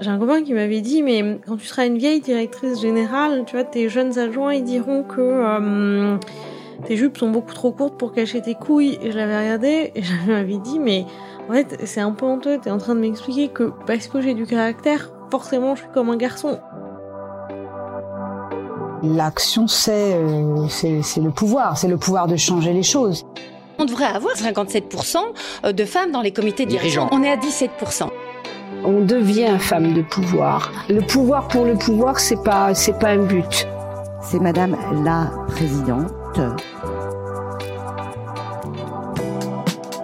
J'ai un copain qui m'avait dit, mais quand tu seras une vieille directrice générale, tu vois, tes jeunes adjoints, ils diront que euh, tes jupes sont beaucoup trop courtes pour cacher tes couilles. Et je l'avais regardé et je m'avais dit, mais en fait, c'est un peu honteux. T'es en train de m'expliquer que parce que j'ai du caractère, forcément, je suis comme un garçon. L'action, euh, c'est c'est le pouvoir, c'est le pouvoir de changer les choses. On devrait avoir 57% de femmes dans les comités dirigeants. On est à 17%. On devient femme de pouvoir. Le pouvoir pour le pouvoir, c'est pas c'est pas un but. C'est Madame la présidente.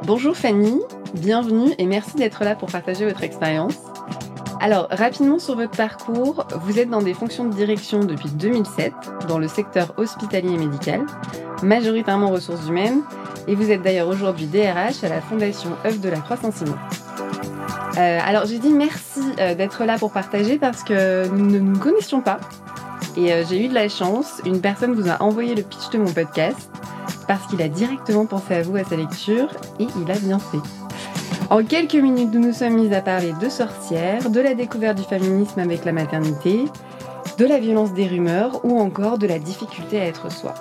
Bonjour Fanny, bienvenue et merci d'être là pour partager votre expérience. Alors, rapidement sur votre parcours, vous êtes dans des fonctions de direction depuis 2007 dans le secteur hospitalier et médical, majoritairement ressources humaines, et vous êtes d'ailleurs aujourd'hui DRH à la Fondation œuvre de la Croissance Humaine. Euh, alors, j'ai dit merci euh, d'être là pour partager parce que nous ne nous connaissions pas. Et euh, j'ai eu de la chance, une personne vous a envoyé le pitch de mon podcast parce qu'il a directement pensé à vous à sa lecture et il a bien fait. En quelques minutes, nous nous sommes mis à parler de sorcières, de la découverte du féminisme avec la maternité, de la violence des rumeurs ou encore de la difficulté à être soi.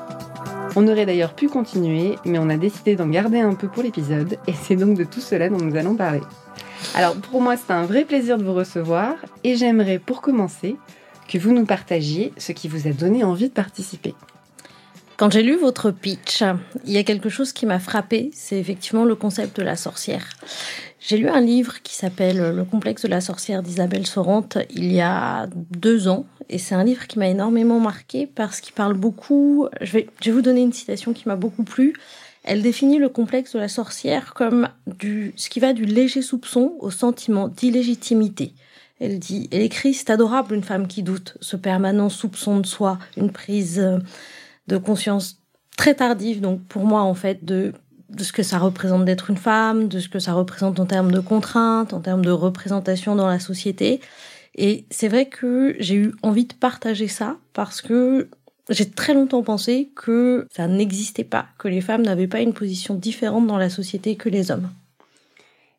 On aurait d'ailleurs pu continuer, mais on a décidé d'en garder un peu pour l'épisode et c'est donc de tout cela dont nous allons parler. Alors pour moi, c'est un vrai plaisir de vous recevoir et j'aimerais pour commencer que vous nous partagiez ce qui vous a donné envie de participer. Quand j'ai lu votre pitch, il y a quelque chose qui m'a frappé, c'est effectivement le concept de la sorcière. J'ai lu un livre qui s'appelle Le complexe de la sorcière d'Isabelle Sorante il y a deux ans, et c'est un livre qui m'a énormément marqué parce qu'il parle beaucoup. Je vais, je vais vous donner une citation qui m'a beaucoup plu. Elle définit le complexe de la sorcière comme du, ce qui va du léger soupçon au sentiment d'illégitimité. Elle dit, elle écrit, c'est adorable une femme qui doute, ce permanent soupçon de soi, une prise de conscience très tardive, donc pour moi en fait, de, de ce que ça représente d'être une femme, de ce que ça représente en termes de contraintes, en termes de représentation dans la société. Et c'est vrai que j'ai eu envie de partager ça parce que j'ai très longtemps pensé que ça n'existait pas, que les femmes n'avaient pas une position différente dans la société que les hommes.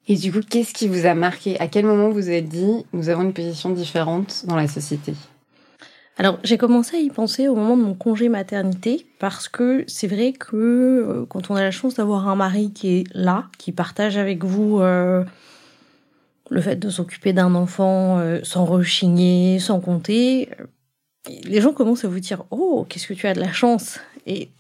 Et du coup, qu'est-ce qui vous a marqué? À quel moment vous avez dit nous avons une position différente dans la société? Alors j'ai commencé à y penser au moment de mon congé maternité parce que c'est vrai que euh, quand on a la chance d'avoir un mari qui est là, qui partage avec vous euh, le fait de s'occuper d'un enfant euh, sans rechigner, sans compter, les gens commencent à vous dire oh qu'est-ce que tu as de la chance et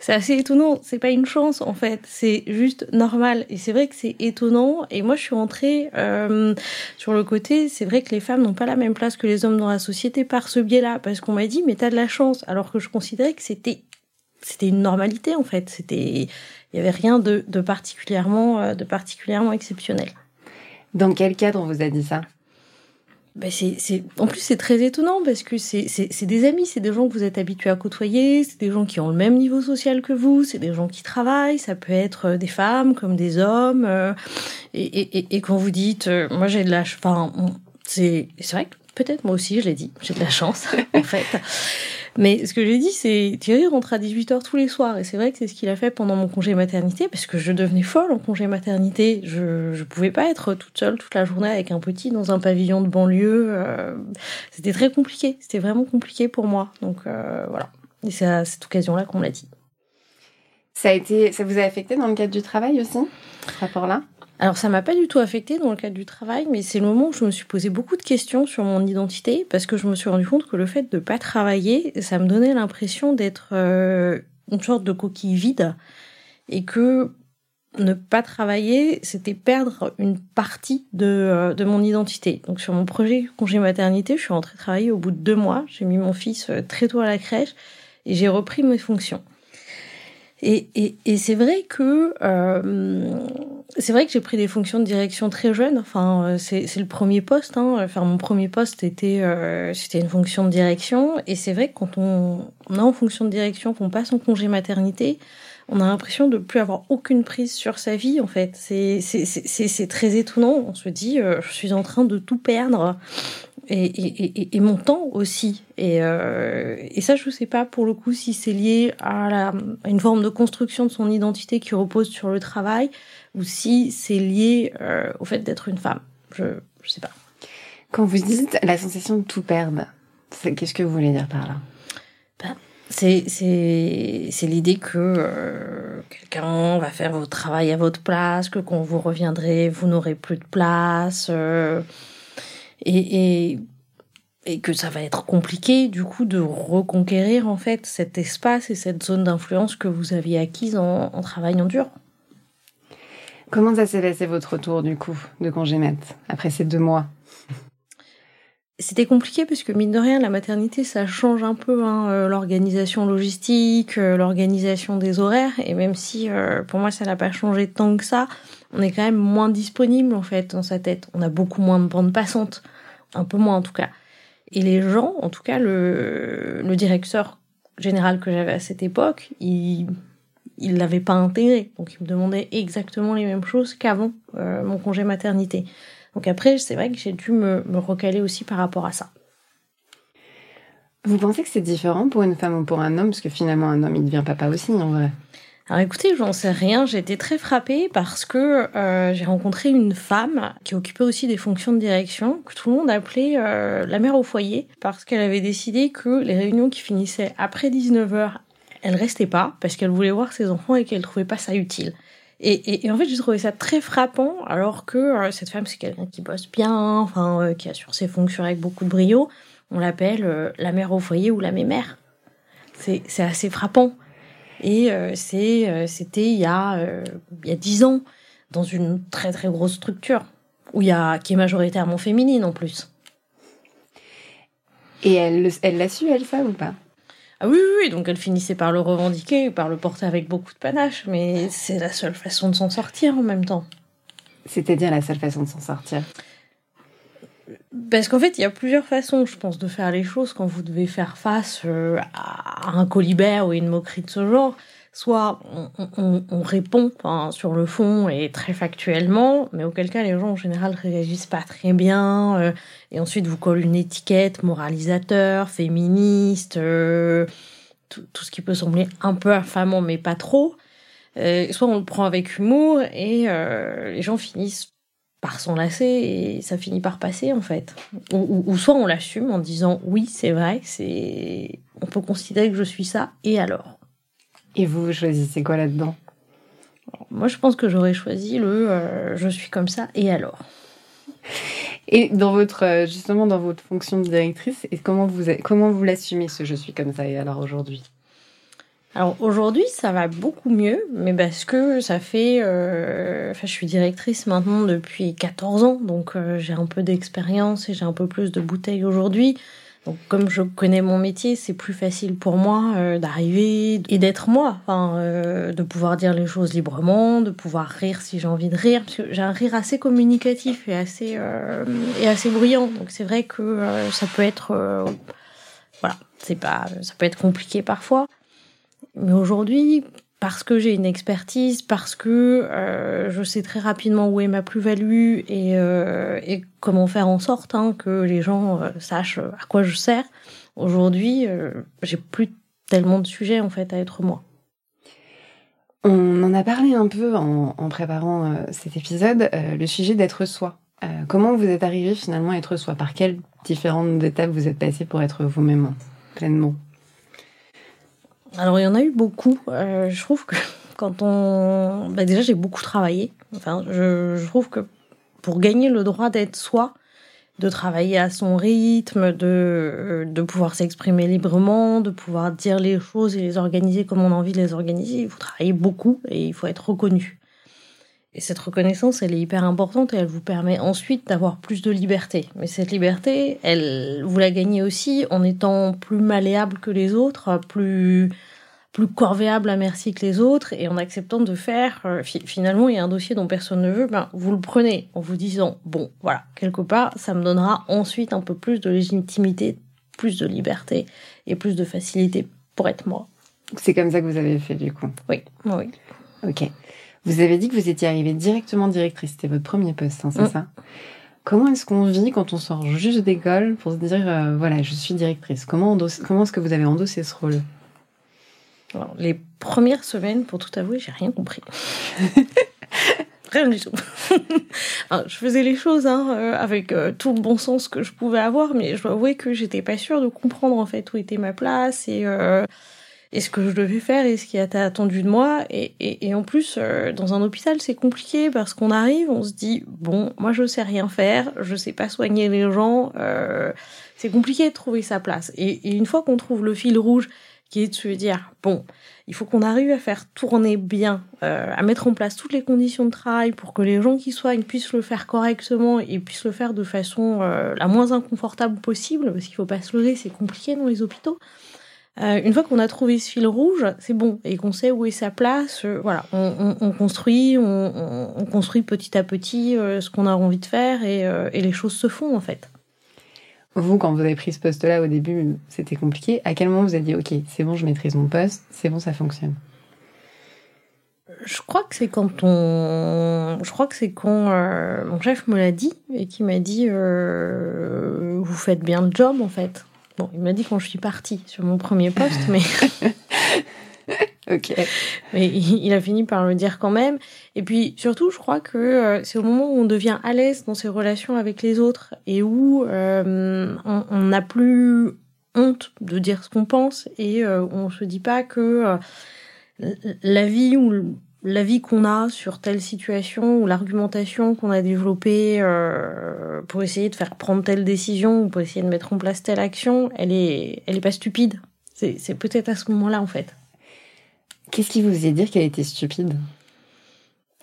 c'est assez étonnant. C'est pas une chance en fait, c'est juste normal. Et c'est vrai que c'est étonnant. Et moi, je suis rentrée euh, sur le côté. C'est vrai que les femmes n'ont pas la même place que les hommes dans la société par ce biais-là, parce qu'on m'a dit mais t'as de la chance, alors que je considérais que c'était c'était une normalité en fait. C'était il y avait rien de, de particulièrement euh, de particulièrement exceptionnel. Dans quel cadre on vous a dit ça? Ben c'est, En plus, c'est très étonnant parce que c'est, des amis, c'est des gens que vous êtes habitués à côtoyer, c'est des gens qui ont le même niveau social que vous, c'est des gens qui travaillent, ça peut être euh, des femmes comme des hommes. Euh, et, et, et, quand vous dites, euh, moi j'ai de la... Enfin, c'est, c'est vrai que peut-être moi aussi, je l'ai dit, j'ai de la chance, en fait. Mais ce que j'ai dit, c'est Thierry rentre à 18h tous les soirs. Et c'est vrai que c'est ce qu'il a fait pendant mon congé maternité, parce que je devenais folle en congé maternité. Je ne pouvais pas être toute seule toute la journée avec un petit dans un pavillon de banlieue. Euh, c'était très compliqué. C'était vraiment compliqué pour moi. Donc euh, voilà. Et c'est à cette occasion-là qu'on l'a dit. Ça, a été, ça vous a affecté dans le cadre du travail aussi, ce rapport-là? Alors ça m'a pas du tout affecté dans le cadre du travail, mais c'est le moment où je me suis posé beaucoup de questions sur mon identité parce que je me suis rendu compte que le fait de pas travailler, ça me donnait l'impression d'être euh, une sorte de coquille vide et que ne pas travailler, c'était perdre une partie de, euh, de mon identité. Donc sur mon projet congé maternité, je suis rentrée travailler au bout de deux mois. J'ai mis mon fils euh, très tôt à la crèche et j'ai repris mes fonctions. Et, et, et c'est vrai que euh, c'est vrai que j'ai pris des fonctions de direction très jeune. Enfin, euh, c'est, le premier poste. Hein. Enfin, mon premier poste était euh, c'était une fonction de direction. Et c'est vrai que quand on, on est en fonction de direction, qu'on passe en congé maternité, on a l'impression de plus avoir aucune prise sur sa vie. En fait, c'est, c'est très étonnant. On se dit, euh, je suis en train de tout perdre et, et, mon temps aussi. Et, euh, et ça, je ne sais pas pour le coup si c'est lié à, la, une forme de construction de son identité qui repose sur le travail ou si c'est lié euh, au fait d'être une femme. Je ne sais pas. Quand vous dites la sensation de tout perdre, qu'est-ce que vous voulez dire par là? Ben, C'est l'idée que euh, quelqu'un va faire votre travail à votre place, que quand vous reviendrez, vous n'aurez plus de place. Euh, et, et, et, que ça va être compliqué, du coup, de reconquérir, en fait, cet espace et cette zone d'influence que vous aviez acquise en, en travaillant dur. Comment ça s'est passé votre retour, du coup, de congé mat, après ces deux mois? C'était compliqué parce que mine de rien, la maternité, ça change un peu hein, euh, l'organisation logistique, euh, l'organisation des horaires. Et même si euh, pour moi, ça n'a pas changé tant que ça, on est quand même moins disponible en fait dans sa tête. On a beaucoup moins de bandes passantes, un peu moins en tout cas. Et les gens, en tout cas le, le directeur général que j'avais à cette époque, il il l'avait pas intégré. Donc il me demandait exactement les mêmes choses qu'avant mon congé maternité. Donc après, c'est vrai que j'ai dû me, recaler aussi par rapport à ça. Vous pensez que c'est différent pour une femme ou pour un homme? Parce que finalement, un homme, il devient papa aussi, en vrai. Alors écoutez, j'en sais rien. J'ai été très frappée parce que euh, j'ai rencontré une femme qui occupait aussi des fonctions de direction, que tout le monde appelait euh, la mère au foyer, parce qu'elle avait décidé que les réunions qui finissaient après 19h, elle restait pas, parce qu'elle voulait voir ses enfants et qu'elle trouvait pas ça utile. Et, en fait, j'ai trouvé ça très frappant, alors que euh, cette femme, c'est quelqu'un qui bosse bien, enfin, euh, qui assure ses fonctions avec beaucoup de brio. On l'appelle euh, la mère au foyer ou la mémère. C'est assez frappant. Et c'est c'était il y a il y a dix ans, dans une très très grosse structure, où il y a qui est majoritairement féminine en plus. Et elle elle l'a su elle ça ou pas? Ah oui, oui, donc elle finissait par le revendiquer, par le porter avec beaucoup de panache, mais c'est la seule façon de s'en sortir en même temps. C'est-à-dire la seule façon de s'en sortir? Parce qu'en fait, il y a plusieurs façons, je pense, de faire les choses quand vous devez faire face euh, à un colibère ou une moquerie de ce genre soit on, répond sur le fond et très factuellement, mais auquel cas les gens en général réagissent pas très bien, euh, et ensuite vous collent une étiquette moralisateur, féministe, euh, tout, ce qui peut sembler un peu affamant mais pas trop. Euh, soit on le prend avec humour et les gens finissent par s'enlacer et ça finit par passer en fait. Ou, ou soit on l'assume en disant oui c'est vrai, c'est on peut considérer que je suis ça et alors? Et vous, choisissez quoi là-dedans? Moi, je pense que j'aurais choisi le euh, je suis comme ça et alors? Et dans votre euh, justement dans votre fonction de directrice, et comment vous comment vous l'assumez ce je suis comme ça et alors aujourd'hui? Alors aujourd'hui, ça va beaucoup mieux, mais parce que ça fait, euh, enfin, je suis directrice maintenant depuis 14 ans, donc j'ai un peu d'expérience et j'ai un peu plus de bouteilles aujourd'hui. Donc, comme je connais mon métier, c'est plus facile pour moi euh, d'arriver et d'être moi, enfin, euh, de pouvoir dire les choses librement, de pouvoir rire si j'ai envie de rire, parce que j'ai un rire assez communicatif et assez euh, et assez bruyant. Donc c'est vrai que ça peut être, voilà, c'est pas, ça peut être compliqué parfois. Mais aujourd'hui, parce que j'ai une expertise, parce que euh, je sais très rapidement où est ma plus-value et, euh, comment faire en sorte hein, que les gens euh, sachent à quoi je sers. Aujourd'hui, j'ai plus tellement de sujets en fait à être moi. On en a parlé un peu en, en préparant cet épisode, le sujet d'être soi. comment vous êtes arrivé finalement à être soi? Par quelles différentes étapes vous êtes passé pour être vous-même pleinement? Alors il y en a eu beaucoup. Euh, je trouve que quand on, bah, déjà j'ai beaucoup travaillé. Enfin, je, je, trouve que pour gagner le droit d'être soi, de travailler à son rythme, de de pouvoir s'exprimer librement, de pouvoir dire les choses et les organiser comme on a envie de les organiser, il faut travailler beaucoup et il faut être reconnu. Et cette reconnaissance, elle est hyper importante et elle vous permet ensuite d'avoir plus de liberté. Mais cette liberté, elle, vous la gagnez aussi en étant plus malléable que les autres, plus, plus corvéable à merci que les autres et en acceptant de faire, euh, finalement, il y a un dossier dont personne ne veut, ben, vous le prenez en vous disant, bon, voilà, quelque part, ça me donnera ensuite un peu plus de légitimité, plus de liberté et plus de facilité pour être moi. C'est comme ça que vous avez fait, du coup? Oui, oui. Ok. Vous avez dit que vous étiez arrivée directement directrice. C'était votre premier poste, hein, c'est mm. ça? Comment est-ce qu'on vit quand on sort juste d'école pour se dire, euh, voilà, je suis directrice? Comment, comment est-ce que vous avez endossé ce rôle? Les premières semaines, pour tout avouer, j'ai rien compris. Rien du tout. je faisais les choses hein, euh, avec euh, tout le bon sens que je pouvais avoir, mais je dois avouer que j'étais pas sûre de comprendre en fait où était ma place et, et ce que je devais faire et ce qui était attendu de moi. Et, et, et en plus, dans un hôpital, c'est compliqué parce qu'on arrive, on se dit bon, moi je sais rien faire, je sais pas soigner les gens. c'est compliqué de trouver sa place. Et, et une fois qu'on trouve le fil rouge, qui est de se dire bon il faut qu'on arrive à faire tourner bien, euh, à mettre en place toutes les conditions de travail pour que les gens qui soignent puissent le faire correctement et puissent le faire de façon euh, la moins inconfortable possible, parce qu'il faut pas se lever, c'est compliqué dans les hôpitaux. Euh, une fois qu'on a trouvé ce fil rouge, c'est bon et qu'on sait où est sa place. voilà, on, construit, on, construit petit à petit ce qu'on a envie de faire et, et les choses se font en fait. Vous, quand vous avez pris ce poste-là au début, c'était compliqué. À quel moment vous avez dit, OK, c'est bon, je maîtrise mon poste, c'est bon, ça fonctionne? Je crois que c'est quand on, je crois que c'est quand euh, mon chef me l'a dit et qui m'a dit euh, vous faites bien le job en fait. Bon, il m'a dit quand je suis partie sur mon premier poste, mais ok. Mais il a fini par le dire quand même. Et puis surtout, je crois que euh, c'est au moment où on devient à l'aise dans ses relations avec les autres et où euh, on n'a plus honte de dire ce qu'on pense et euh, on se dit pas que la vie ou la vie qu'on a sur telle situation ou l'argumentation qu'on a développée pour essayer de faire prendre telle décision ou pour essayer de mettre en place telle action, elle est, elle est pas stupide. C'est peut-être à ce moment-là en fait. Qu'est-ce qui vous faisait dire qu'elle était stupide?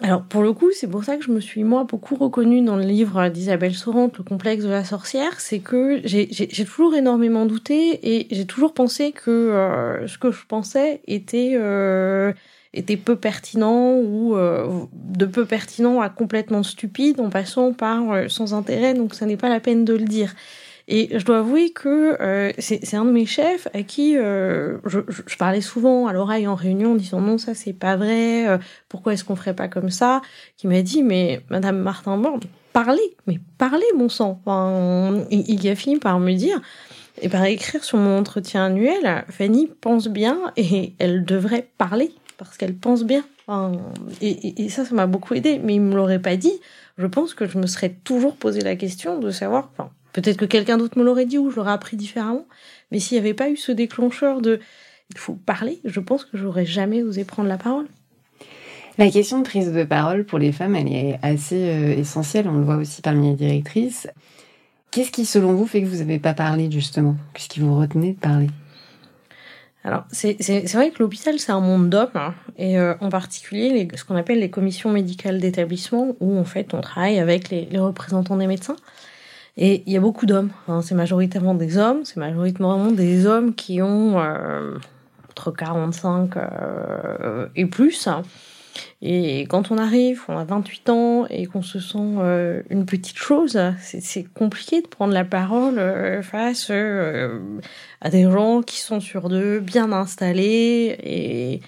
Alors pour le coup, c'est pour ça que je me suis moi beaucoup reconnue dans le livre d'Isabelle Sorante, Le complexe de la sorcière, c'est que j'ai toujours énormément douté et j'ai toujours pensé que euh, ce que je pensais était euh, était peu pertinent ou euh, de peu pertinent à complètement stupide en passant par sans intérêt, donc ça n'est pas la peine de le dire. Et je dois avouer que euh, c'est un de mes chefs à qui euh, je, je, parlais souvent à l'oreille en réunion en disant non ça c'est pas vrai, euh, pourquoi est-ce qu'on ferait pas comme ça Qui m'a dit mais Madame Martin Borne, parlez, mais parlez mon sang. Enfin, il, il a fini par me dire et par écrire sur mon entretien annuel, Fanny pense bien et elle devrait parler parce qu'elle pense bien. Et, ça, ça m'a beaucoup aidé, mais il me l'aurait pas dit. Je pense que je me serais toujours posé la question de savoir, Peut-être que quelqu'un d'autre me l'aurait dit ou je l'aurais appris différemment. Mais s'il n'y avait pas eu ce déclencheur de il faut parler, je pense que j'aurais jamais osé prendre la parole. La question de prise de parole pour les femmes, elle est assez euh, essentielle. On le voit aussi parmi les directrices. Qu'est-ce qui, selon vous, fait que vous n'avez pas parlé justement? Qu'est-ce qui vous retenait de parler? Alors, c'est vrai que l'hôpital, c'est un monde d'hommes, hein, et euh, en particulier les, ce qu'on appelle les commissions médicales d'établissement, où en fait on travaille avec les, représentants des médecins. Et il y a beaucoup d'hommes. Hein. C'est majoritairement des hommes. C'est majoritairement des hommes qui ont euh, entre 45 euh, et plus. Et quand on arrive, on a 28 ans et qu'on se sent euh, une petite chose, c'est compliqué de prendre la parole euh, face euh, à des gens qui sont sur deux, bien installés. Et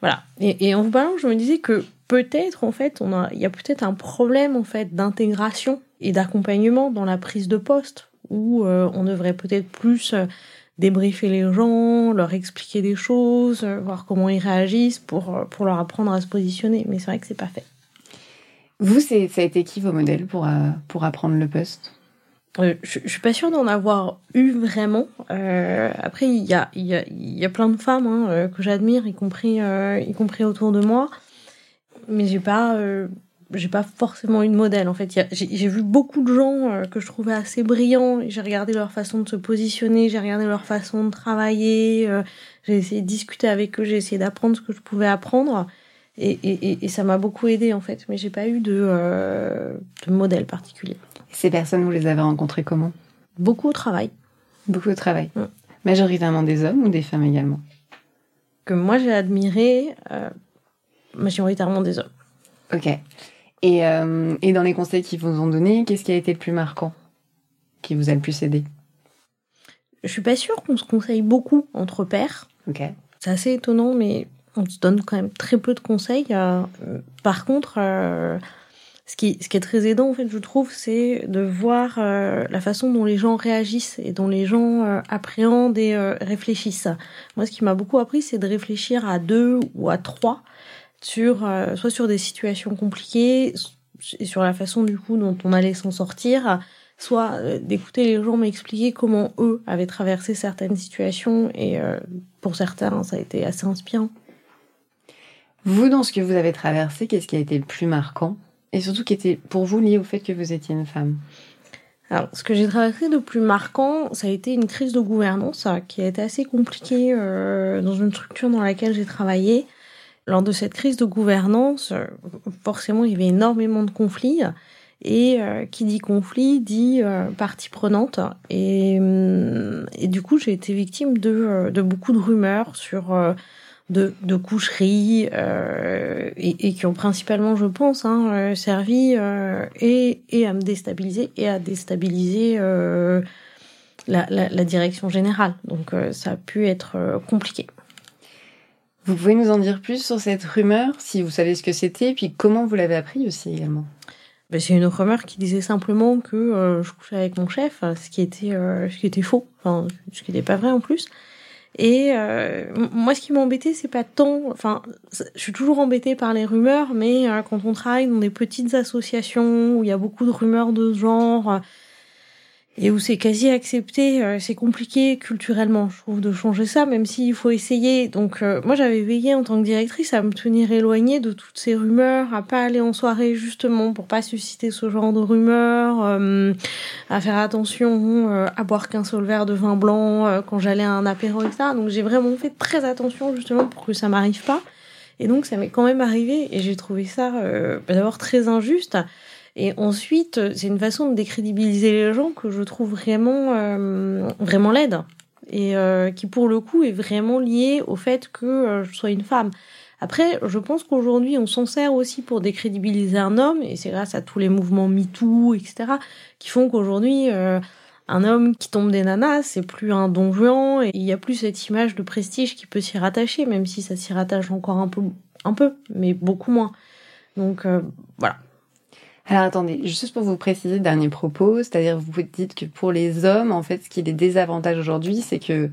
voilà. Et, en vous parlant, je me disais que peut-être, en fait, on a, il y a peut-être un problème en fait d'intégration et d'accompagnement dans la prise de poste, où on devrait peut-être plus débriefer les gens, leur expliquer des choses, euh, voir comment ils réagissent pour, pour leur apprendre à se positionner. Mais c'est vrai que c'est pas fait. Vous, ça a été qui vos modèles pour, pour apprendre le poste? Je, je suis pas sûre d'en avoir eu vraiment. après, il y a, y, a, y a plein de femmes hein, que j'admire, y compris, y compris autour de moi. Mais j'ai pas, j'ai pas forcément une modèle en fait. J'ai vu beaucoup de gens euh, que je trouvais assez brillants. J'ai regardé leur façon de se positionner, j'ai regardé leur façon de travailler. Euh, j'ai essayé de discuter avec eux, j'ai essayé d'apprendre ce que je pouvais apprendre. Et, et, et ça m'a beaucoup aidé en fait. Mais j'ai pas eu de, euh, de modèle particulier. Ces personnes, vous les avez rencontrées comment? Beaucoup au travail. Beaucoup au travail. Majoritairement des hommes ou des femmes également? Que moi j'ai admiré, majoritairement des hommes. Ok. Et, euh, et dans les conseils qu'ils vous ont donnés, qu'est-ce qui a été le plus marquant Qui vous a le plus aidé? Je suis pas sûre qu'on se conseille beaucoup entre pairs. Ok. C'est assez étonnant, mais on se donne quand même très peu de conseils. Euh, par contre, euh, ce, qui, ce qui est très aidant, en fait, je trouve, c'est de voir la façon dont les gens réagissent et dont les gens appréhendent et réfléchissent. Moi, ce qui m'a beaucoup appris, c'est de réfléchir à deux ou à trois sur soit sur des situations compliquées et sur la façon du coup dont on allait s'en sortir, soit d'écouter les gens m'expliquer comment eux avaient traversé certaines situations et pour certains ça a été assez inspirant. Vous, dans ce que vous avez traversé, qu'est-ce qui a été le plus marquant? Et surtout qui était pour vous lié au fait que vous étiez une femme? Alors, ce que j'ai traversé de plus marquant, ça a été une crise de gouvernance qui a été assez compliquée euh, dans une structure dans laquelle j'ai travaillé. Lors de cette crise de gouvernance, euh, forcément, il y avait énormément de conflits. Et euh, qui dit conflit dit partie prenante. Et, et du coup, j'ai été victime de, beaucoup de rumeurs sur de, de coucheries euh, et, qui ont principalement, je pense, hein, euh, servi euh, et, et, à me déstabiliser et à déstabiliser euh, la, direction générale. Donc euh, ça a pu être compliqué. Vous pouvez nous en dire plus sur cette rumeur, si vous savez ce que c'était, puis comment vous l'avez appris aussi également? Ben, c'est une rumeur qui disait simplement que je couchais avec mon chef, ce qui était ce qui était faux, enfin ce qui n'était pas vrai en plus. Et euh, moi, ce qui m'embêtait, c'est pas tant. Enfin, je suis toujours embêtée par les rumeurs, mais euh, quand on travaille dans des petites associations où il y a beaucoup de rumeurs de ce genre, et où c'est quasi accepté, euh, c'est compliqué culturellement, je trouve, de changer ça, même s'il faut essayer. Donc, euh, moi, j'avais veillé en tant que directrice à me tenir éloignée de toutes ces rumeurs, à pas aller en soirée justement pour pas susciter ce genre de rumeurs, euh, à faire attention à boire qu'un seul verre de vin blanc quand j'allais à un apéro, etc. Donc, j'ai vraiment fait très attention justement pour que ça m'arrive pas. Et donc, ça m'est quand même arrivé et j'ai trouvé ça d'abord très injuste. Et ensuite, c'est une façon de décrédibiliser les gens que je trouve vraiment, euh, vraiment laide. Et euh, qui, pour le coup, est vraiment liée au fait que euh, je sois une femme. Après, je pense qu'aujourd'hui, on s'en sert aussi pour décrédibiliser un homme, et c'est grâce à tous les mouvements MeToo, etc., qui font qu'aujourd'hui, un homme qui tombe des nanas, c'est plus un don et il n'y a plus cette image de prestige qui peut s'y rattacher, même si ça s'y rattache encore un peu, un peu, mais beaucoup moins. Donc voilà. Alors attendez, juste pour vous préciser, dernier propos, c'est-à-dire vous dites que pour les hommes, en fait, ce qui les désavantage aujourd'hui, c'est que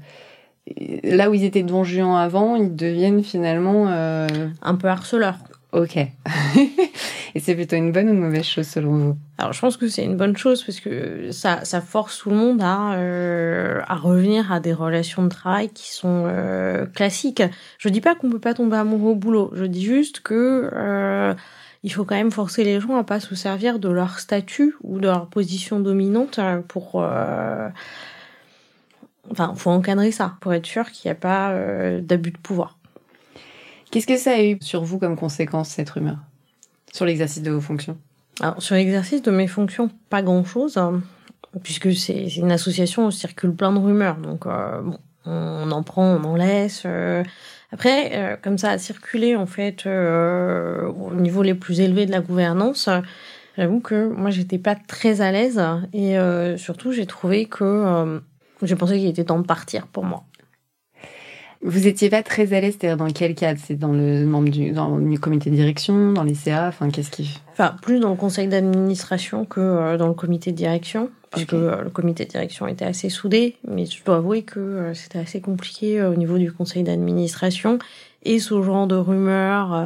euh, là où ils étaient donjons avant, ils deviennent finalement... Euh... Un peu harceleurs. Ok. Et c'est plutôt une bonne ou une mauvaise chose selon vous? Alors je pense que c'est une bonne chose parce que ça, ça force tout le monde à, euh, à revenir à des relations de travail qui sont euh, classiques. Je dis pas qu'on peut pas tomber amoureux au boulot, je dis juste que... Il faut quand même forcer les gens à pas se servir de leur statut ou de leur position dominante euh, pour euh... enfin faut encadrer ça pour être sûr qu'il n'y a pas euh, d'abus de pouvoir. Qu'est-ce que ça a eu sur vous comme conséquence cette rumeur? Sur l'exercice de vos fonctions? Alors sur l'exercice de mes fonctions, pas grand-chose hein, puisque c'est une association où circule plein de rumeurs donc euh, bon, on en prend, on en laisse. Euh, après, euh, comme ça a circulé en fait euh, au niveau les plus élevés de la gouvernance, j'avoue que moi j'étais pas très à l'aise et euh, surtout j'ai trouvé que j'ai pensé qu'il était temps de partir pour moi. Vous étiez pas très à l'aise, c'est-à-dire dans quel cadre? C'est dans le membre du dans le comité de direction, dans les CA, enfin qu'est-ce qui Enfin, plus dans le conseil d'administration que dans le comité de direction puisque okay. le comité de direction était assez soudé, mais je dois avouer que euh, c'était assez compliqué euh, au niveau du conseil d'administration et ce genre de rumeurs. Euh,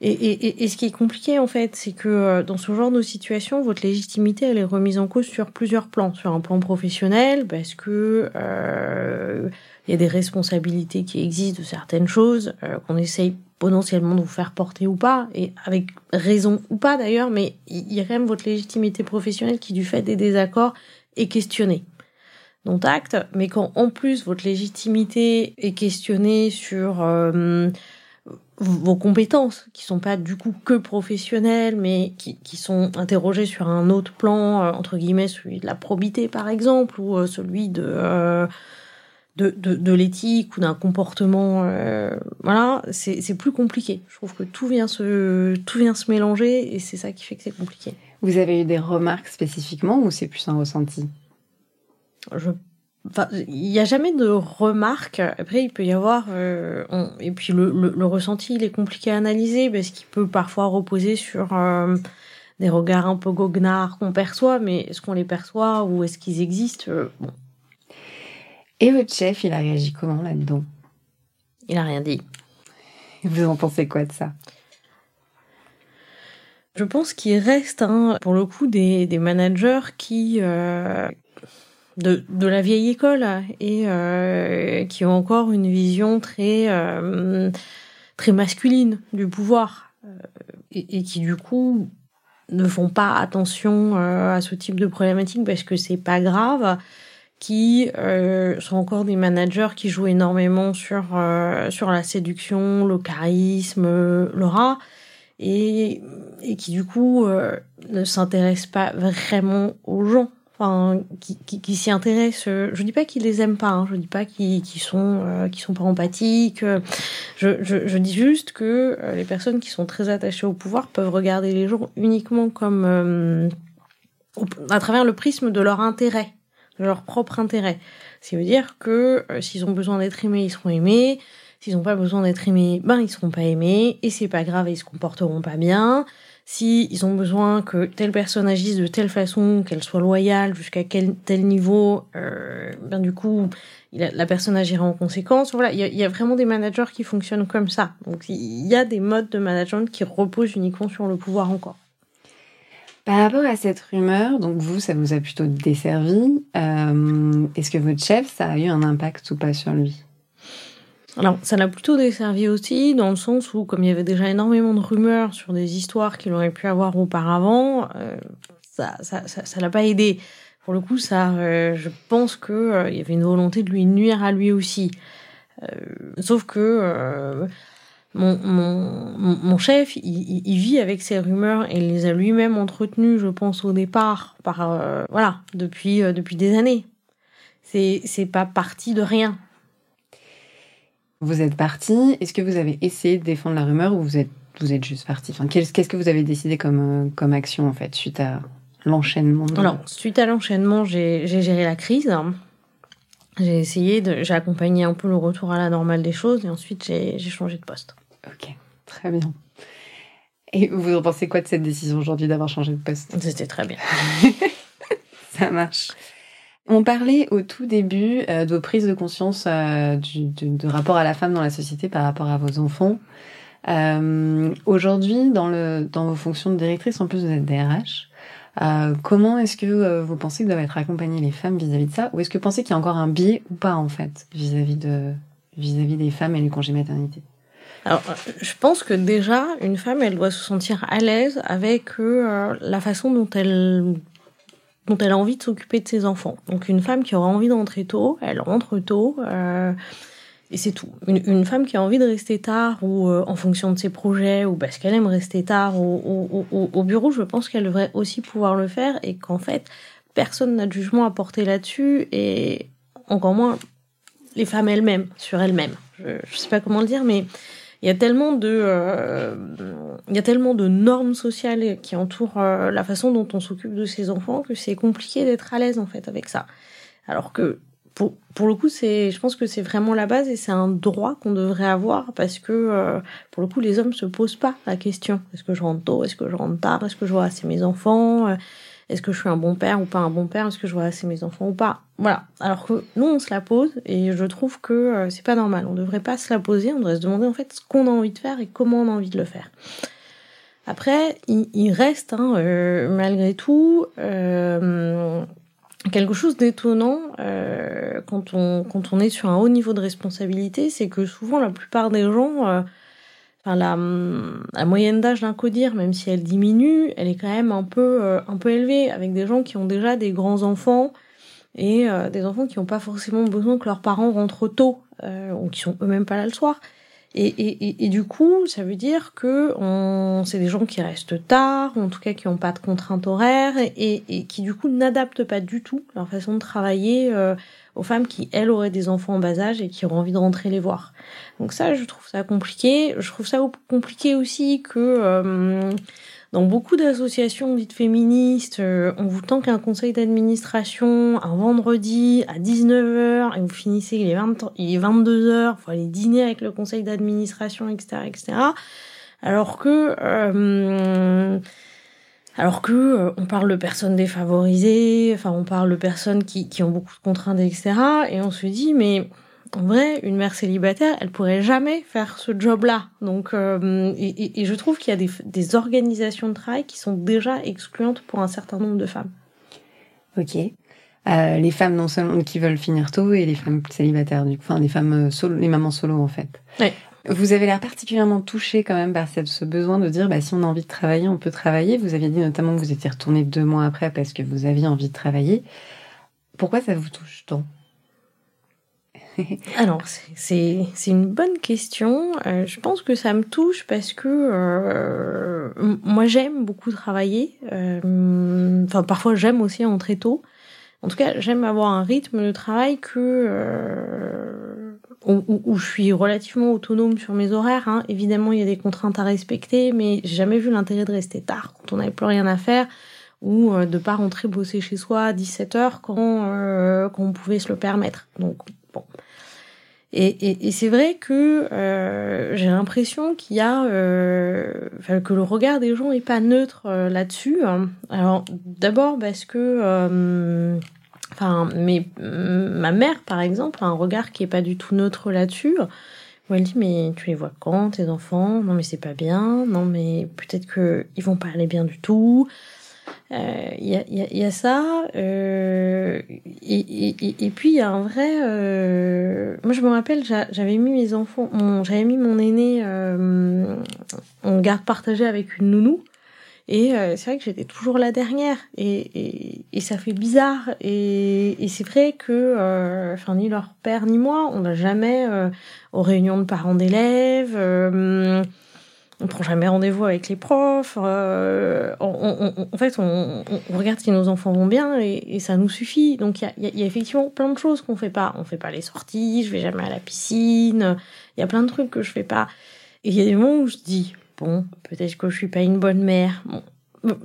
et, et, et, ce qui est compliqué en fait, c'est que dans ce genre de situation, votre légitimité elle est remise en cause sur plusieurs plans, sur un plan professionnel, parce que euh, il y a des responsabilités qui existent de certaines choses euh, qu'on essaye potentiellement de vous faire porter ou pas, et avec raison ou pas d'ailleurs, mais il y a quand même votre légitimité professionnelle qui, du fait des désaccords, est questionnée. Donc acte, mais quand en plus votre légitimité est questionnée sur euh, vos compétences, qui sont pas du coup que professionnelles, mais qui, qui sont interrogées sur un autre plan, euh, entre guillemets, celui de la probité par exemple, ou euh, celui de... De, de, de l'éthique ou d'un comportement, euh, voilà, c'est plus compliqué. Je trouve que tout vient se, tout vient se mélanger et c'est ça qui fait que c'est compliqué. Vous avez eu des remarques spécifiquement ou c'est plus un ressenti? Je Enfin, il n'y a jamais de remarques. Après, il peut y avoir... Euh, on... Et puis, le, le, le, ressenti, il est compliqué à analyser parce qu'il peut parfois reposer sur euh, des regards un peu goguenards qu'on perçoit, mais est-ce qu'on les perçoit ou est-ce qu'ils existent? Euh, bon. Et votre chef, il a réagi comment là-dedans? Il a rien dit. Vous en pensez quoi de ça? Je pense qu'il reste, hein, pour le coup, des, des managers qui euh, de, de la vieille école et euh, qui ont encore une vision très euh, très masculine du pouvoir euh, et, et, qui du coup ne font pas attention euh, à ce type de problématique parce que c'est pas grave qui euh, sont encore des managers qui jouent énormément sur sur la séduction, le charisme, l'aura et, et qui du coup ne s'intéressent pas vraiment aux gens enfin, qui, qui, qui s'y intéressent. Je dis pas qu'ils les aiment pas, hein, je dis pas qu'ils sont euh, qui sont pas empathiques. Je, je, je dis juste que euh, les personnes qui sont très attachées au pouvoir peuvent regarder les gens uniquement comme euh, à travers le prisme de leur intérêt, leur propre intérêt. Ce qui veut dire que euh, s'ils ont besoin d'être aimés, ils seront aimés. S'ils n'ont pas besoin d'être aimés, ben ils seront pas aimés et c'est pas grave, ils se comporteront pas bien si ils ont besoin que telle personne agisse de telle façon, qu'elle soit loyale jusqu'à quel tel niveau, euh, ben du coup, la personne agira en conséquence. Voilà, il y, y, a, vraiment des managers qui fonctionnent comme ça. Donc il y a des modes de management qui reposent uniquement sur le pouvoir encore. Par rapport à cette rumeur, donc vous, ça vous a plutôt desservi. Euh, Est-ce que votre chef, ça a eu un impact ou pas sur lui? Alors, ça l'a plutôt desservi aussi, dans le sens où, comme il y avait déjà énormément de rumeurs sur des histoires qu'il aurait pu avoir auparavant, euh, ça, ça, ça, ça l'a pas aidé. Pour le coup, ça, euh, je pense que il y avait une volonté de lui nuire à lui aussi. Sauf que mon, mon, mon chef, il, il, vit avec ces rumeurs et il les a lui-même entretenues, je pense, au départ, par euh, voilà, depuis depuis des années. C'est c'est pas parti de rien. Vous êtes parti. Est-ce que vous avez essayé de défendre la rumeur ou vous êtes, vous êtes juste parti? Enfin, Qu'est-ce que vous avez décidé comme, euh, comme action, en fait, suite à l'enchaînement? De... Alors, suite à l'enchaînement, j'ai géré la crise. J'ai essayé de... J'ai accompagné un peu le retour à la normale des choses et ensuite j'ai changé de poste. Ok, très bien. Et vous en pensez quoi de cette décision aujourd'hui d'avoir changé de poste? C'était très bien. Ça marche. On parlait au tout début euh, de vos prises de conscience euh, du, de, de, rapport à la femme dans la société par rapport à vos enfants. Euh, Aujourd'hui, dans, le, dans vos fonctions de directrice, en plus vous êtes DRH, euh, comment est-ce que euh, vous pensez que doivent être accompagnées les femmes vis-à-vis -vis de ça? Ou est-ce que vous pensez qu'il y a encore un biais ou pas, en fait, vis-à-vis -vis de vis-à-vis -vis des femmes et du congé maternité? Alors, je pense que déjà, une femme, elle doit se sentir à l'aise avec euh, la façon dont elle dont elle a envie de s'occuper de ses enfants. Donc une femme qui aura envie d'entrer tôt, elle rentre tôt, euh, et c'est tout. Une, femme qui a envie de rester tard, ou euh, en fonction de ses projets, ou parce qu'elle aime rester tard au, au, au, au bureau, je pense qu'elle devrait aussi pouvoir le faire, et qu'en fait, personne n'a de jugement à porter là-dessus, et encore moins les femmes elles-mêmes, sur elles-mêmes. Je, je sais pas comment le dire, mais il y a tellement de euh, normes sociales qui entourent euh, la façon dont on s'occupe de ses enfants que c'est compliqué d'être à l'aise en fait avec ça alors que pour, pour le coup c'est je pense que c'est vraiment la base et c'est un droit qu'on devrait avoir parce que euh, pour le coup les hommes se posent pas la question est-ce que je rentre tôt? Est-ce que je rentre tard? Est-ce que je vois assez mes enfants? Est-ce que je suis un bon père ou pas un bon père? Est-ce que je vois assez mes enfants ou pas? Voilà. Alors que nous, on se la pose et je trouve que euh, c'est pas normal. On devrait pas se la poser. On devrait se demander en fait ce qu'on a envie de faire et comment on a envie de le faire. Après, il, il reste hein, euh, malgré tout euh, quelque chose d'étonnant euh, quand on quand on est sur un haut niveau de responsabilité, c'est que souvent la plupart des gens euh, Enfin, la, la, moyenne d'âge d'un codir, même si elle diminue, elle est quand même un peu, euh, un peu élevée, avec des gens qui ont déjà des grands enfants et euh, des enfants qui n'ont pas forcément besoin que leurs parents rentrent tôt ou qui sont eux-mêmes pas là le soir. Et, et, et, et, du coup, ça veut dire que on, c'est des gens qui restent tard, ou en tout cas qui n'ont pas de contraintes horaires, et, qui du coup n'adaptent pas du tout leur façon de travailler euh, aux femmes qui, elles, auraient des enfants en bas âge et qui auraient envie de rentrer les voir. Donc ça, je trouve ça compliqué. Je trouve ça compliqué aussi que euh, dans beaucoup d'associations dites féministes, euh, on vous tend qu'un conseil d'administration un vendredi à 19h et vous finissez, il est, 20, il est 22h, il faut aller dîner avec le conseil d'administration, etc., etc. Alors que... Euh, alors que euh, on parle de personnes défavorisées, enfin on parle de personnes qui, qui ont beaucoup de contraintes, etc. Et on se dit mais en vrai, une mère célibataire, elle pourrait jamais faire ce job-là. Donc, euh, et, je trouve qu'il y a des, des, organisations de travail qui sont déjà excluantes pour un certain nombre de femmes. Ok. Euh, les femmes non seulement qui veulent finir tôt et les femmes célibataires, du coup, enfin les femmes euh, solo, les mamans solo en fait. Ouais. Vous avez l'air particulièrement touchée quand même par ce besoin de dire bah, si on a envie de travailler, on peut travailler. Vous aviez dit notamment que vous étiez retournée deux mois après parce que vous aviez envie de travailler. Pourquoi ça vous touche tant? Alors, c'est une bonne question. Euh, je pense que ça me touche parce que euh, moi, j'aime beaucoup travailler. Euh, enfin, parfois, j'aime aussi entrer tôt. En tout cas, j'aime avoir un rythme de travail que où, je suis relativement autonome sur mes horaires. Hein. Évidemment, il y a des contraintes à respecter, mais j'ai jamais vu l'intérêt de rester tard quand on n'avait plus rien à faire ou de pas rentrer bosser chez soi à 17 heures quand, quand on pouvait se le permettre. Donc, bon. Et, et, et c'est vrai que euh, j'ai l'impression qu'il y a, euh, que le regard des gens est pas neutre euh, là-dessus. Alors d'abord parce que, euh, enfin, mais ma mère par exemple a un regard qui est pas du tout neutre là-dessus. Où elle dit mais tu les vois quand tes enfants? Non mais c'est pas bien. Non mais peut-être que ils vont pas aller bien du tout. Il euh, y, a, y, a, y, a, ça. Euh, et, et, et, puis il y a un vrai. Euh, moi je me rappelle, j'avais mis mes enfants, j'avais mis mon aîné euh, en garde partagée avec une nounou. Et euh, c'est vrai que j'étais toujours la dernière. Et, et, ça fait bizarre. Et, c'est vrai que, enfin, ni leur père ni moi, on n'a jamais aux réunions de parents d'élèves on prend jamais rendez-vous avec les profs. Euh, en fait, on, regarde si nos enfants vont bien et, ça nous suffit. Donc, il y a, effectivement plein de choses qu'on fait pas. On fait pas les sorties, je vais jamais à la piscine. Il y a plein de trucs que je fais pas. Et il y a des moments où je dis, bon, peut-être que je suis pas une bonne mère.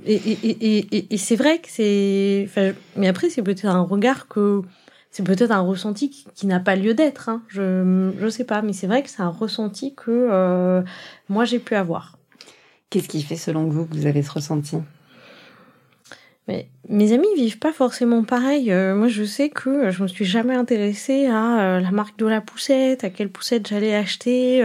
Et, c'est vrai que c'est... mais après, c'est peut-être un regard que c'est peut-être un ressenti qui, n'a pas lieu d'être. Hein. Je je sais pas, mais c'est vrai que c'est un ressenti que euh, moi j'ai pu avoir. Qu'est-ce qui fait selon vous que vous avez ce ressenti? Mais mes amis vivent pas forcément pareil. Euh, moi, je sais que je me suis jamais intéressée à euh, la marque de la poussette, à quelle poussette j'allais acheter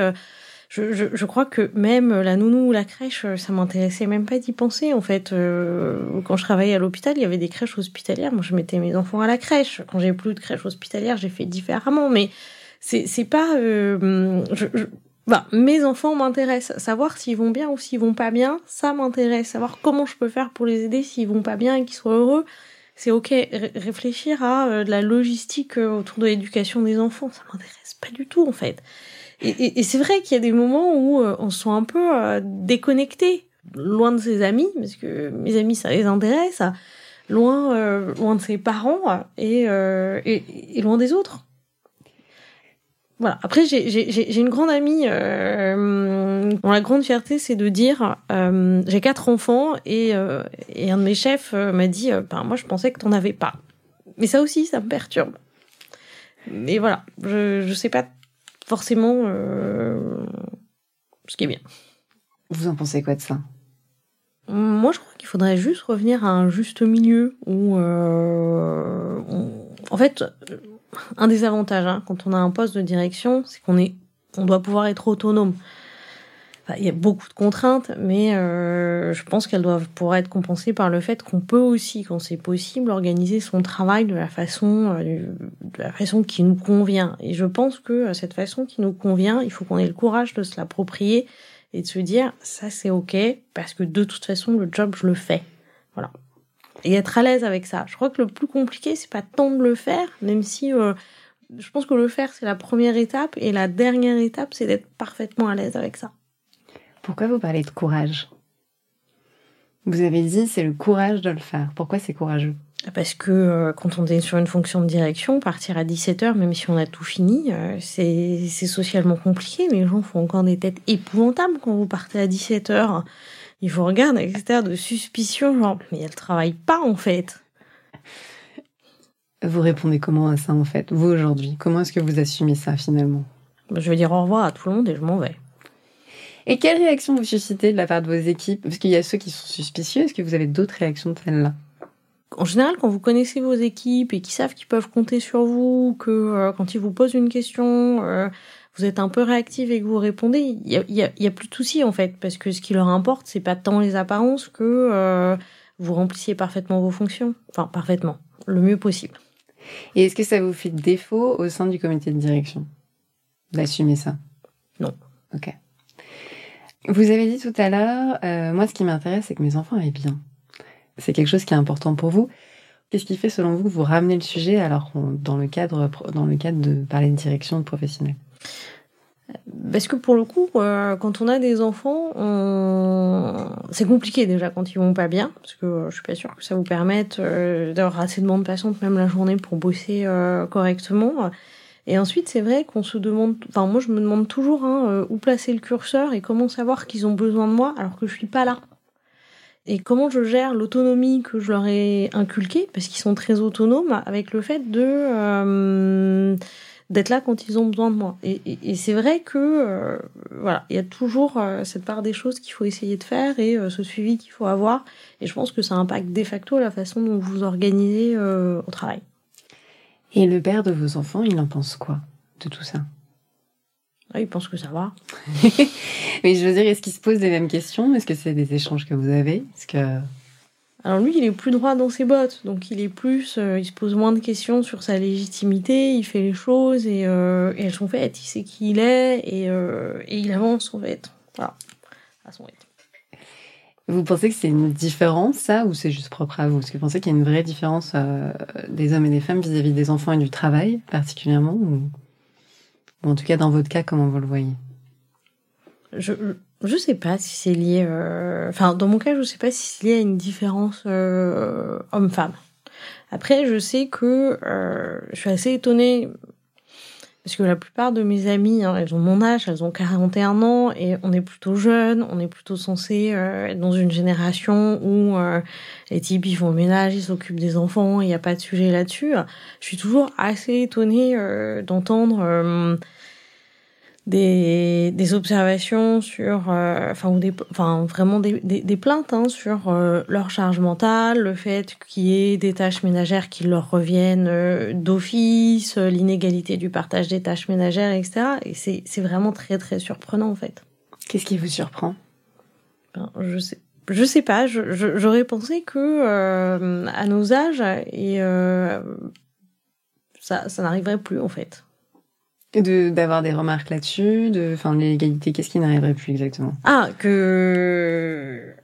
je, crois que même la nounou ou la crèche, ça m'intéressait même pas d'y penser. En fait, euh, quand je travaillais à l'hôpital, il y avait des crèches hospitalières. Moi, je mettais mes enfants à la crèche. Quand j'ai plus de crèche hospitalière, j'ai fait différemment. Mais c'est c'est pas. Euh, je, bah, mes enfants m'intéressent. Savoir s'ils vont bien ou s'ils vont pas bien, ça m'intéresse. Savoir comment je peux faire pour les aider s'ils vont pas bien et qu'ils soient heureux, c'est ok. réfléchir à euh, la logistique autour de l'éducation des enfants, ça m'intéresse pas du tout en fait. Et, et, c'est vrai qu'il y a des moments où euh, on se sent un peu euh, déconnecté, loin de ses amis, parce que mes amis, ça les intéresse, loin, euh, loin de ses parents et, et, loin des autres. Voilà. Après, j'ai une grande amie dont la grande fierté, c'est de dire j'ai quatre enfants et, et un de mes chefs m'a dit ben, moi, je pensais que t'en avais pas. Mais ça aussi, ça me perturbe. Mais voilà, je je sais pas forcément euh, ce qui est bien. Vous en pensez quoi de ça? Moi, je crois qu'il faudrait juste revenir à un juste milieu où, euh, en fait, un des avantages hein, quand on a un poste de direction, c'est qu'on est, on doit pouvoir être autonome il y a beaucoup de contraintes, mais euh, je pense qu'elles doivent pouvoir être compensées par le fait qu'on peut aussi, quand c'est possible, organiser son travail de la façon, euh, de la façon qui nous convient. Et je pense que euh, cette façon qui nous convient, il faut qu'on ait le courage de se l'approprier et de se dire ça c'est ok parce que de toute façon le job je le fais. Voilà. Et être à l'aise avec ça. Je crois que le plus compliqué c'est pas tant de le faire, même si je pense que le faire c'est la première étape et la dernière étape c'est d'être parfaitement à l'aise avec ça. Pourquoi vous parlez de courage? Vous avez dit c'est le courage de le faire. Pourquoi c'est courageux? Parce que euh, quand on est sur une fonction de direction, partir à 17h, même si on a tout fini, euh, c'est socialement compliqué. Les gens font encore des têtes épouvantables quand vous partez à 17h. Ils vous regardent avec cette air de suspicion, genre, mais elle travaille pas en fait. Vous répondez comment à ça en fait, vous aujourd'hui? Comment est-ce que vous assumez ça finalement? Je vais dire au revoir à tout le monde et je m'en vais. Et quelle réaction vous suscitez de la part de vos équipes? Parce qu'il y a ceux qui sont suspicieux. Est-ce que vous avez d'autres réactions de celle-là en général, quand vous connaissez vos équipes et qu'ils savent qu'ils peuvent compter sur vous, que euh, quand ils vous posent une question, euh, vous êtes un peu réactif et que vous répondez, il y a, y, a, y a, plus de soucis en fait, parce que ce qui leur importe, c'est pas tant les apparences que euh, vous remplissiez parfaitement vos fonctions, enfin parfaitement, le mieux possible. Et est-ce que ça vous fait défaut au sein du comité de direction d'assumer ça? Non. Ok. Vous avez dit tout à l'heure, euh, moi ce qui m'intéresse, c'est que mes enfants aillent bien. C'est quelque chose qui est important pour vous. Qu'est-ce qui fait, selon vous, que vous ramenez le sujet alors dans le cadre, dans le cadre de parler de direction de professionnels? Parce que pour le coup, euh, quand on a des enfants, c'est compliqué déjà quand ils vont pas bien, parce que euh, je suis pas sûre que ça vous permette euh, d'avoir assez de bande passante même la journée pour bosser correctement. Et ensuite, c'est vrai qu'on se demande, enfin moi je me demande toujours hein, où placer le curseur et comment savoir qu'ils ont besoin de moi alors que je suis pas là. Et comment je gère l'autonomie que je leur ai inculquée, parce qu'ils sont très autonomes, avec le fait de d'être là quand ils ont besoin de moi. Et, et, et c'est vrai que euh, voilà, il y a toujours euh, cette part des choses qu'il faut essayer de faire et euh, ce suivi qu'il faut avoir. Et je pense que ça impacte de facto la façon dont vous vous organisez au travail. Et le père de vos enfants, il en pense quoi de tout ça? Ah, Il pense que ça va. Mais je veux dire, est-ce qu'il se pose les mêmes questions? Est-ce que c'est des échanges que vous avez? Est-ce que alors lui, il est plus droit dans ses bottes, donc il est plus, euh, il se pose moins de questions sur sa légitimité, il fait les choses et, euh, et elles sont faites, il sait qui il est et, euh, et il avance en fait, voilà, à son rythme. Vous pensez que c'est une différence, ça, ou c'est juste propre à vous? Est-ce que vous pensez qu'il y a une vraie différence des hommes et des femmes vis-à-vis des enfants et du travail, particulièrement ou... ou en tout cas, dans votre cas, comment vous le voyez? Je, je sais pas si c'est lié. Euh... Enfin, dans mon cas, je sais pas si c'est lié à une différence euh, homme-femme. Après, je sais que euh, je suis assez étonnée parce que la plupart de mes amies, hein, elles ont mon âge, elles ont 41 ans et on est plutôt jeunes, on est plutôt censé euh, être dans une génération où euh, les types ils font le ménage, ils s'occupent des enfants, il n'y a pas de sujet là-dessus. Je suis toujours assez étonnée euh, d'entendre des, des observations sur, euh, enfin, ou des, enfin, vraiment des, des, des plaintes hein, sur euh, leur charge mentale, le fait qu'il y ait des tâches ménagères qui leur reviennent euh, d'office, l'inégalité du partage des tâches ménagères, etc. Et c'est, c'est vraiment très très surprenant en fait. Qu'est-ce qui vous surprend? Ben, Je sais, je sais pas. Je, je, j'aurais pensé que euh, à nos âges et ça, ça n'arriverait plus en fait. De d'avoir des remarques là-dessus, de enfin l'égalité, qu'est-ce qui n'arriverait plus exactement? Ah que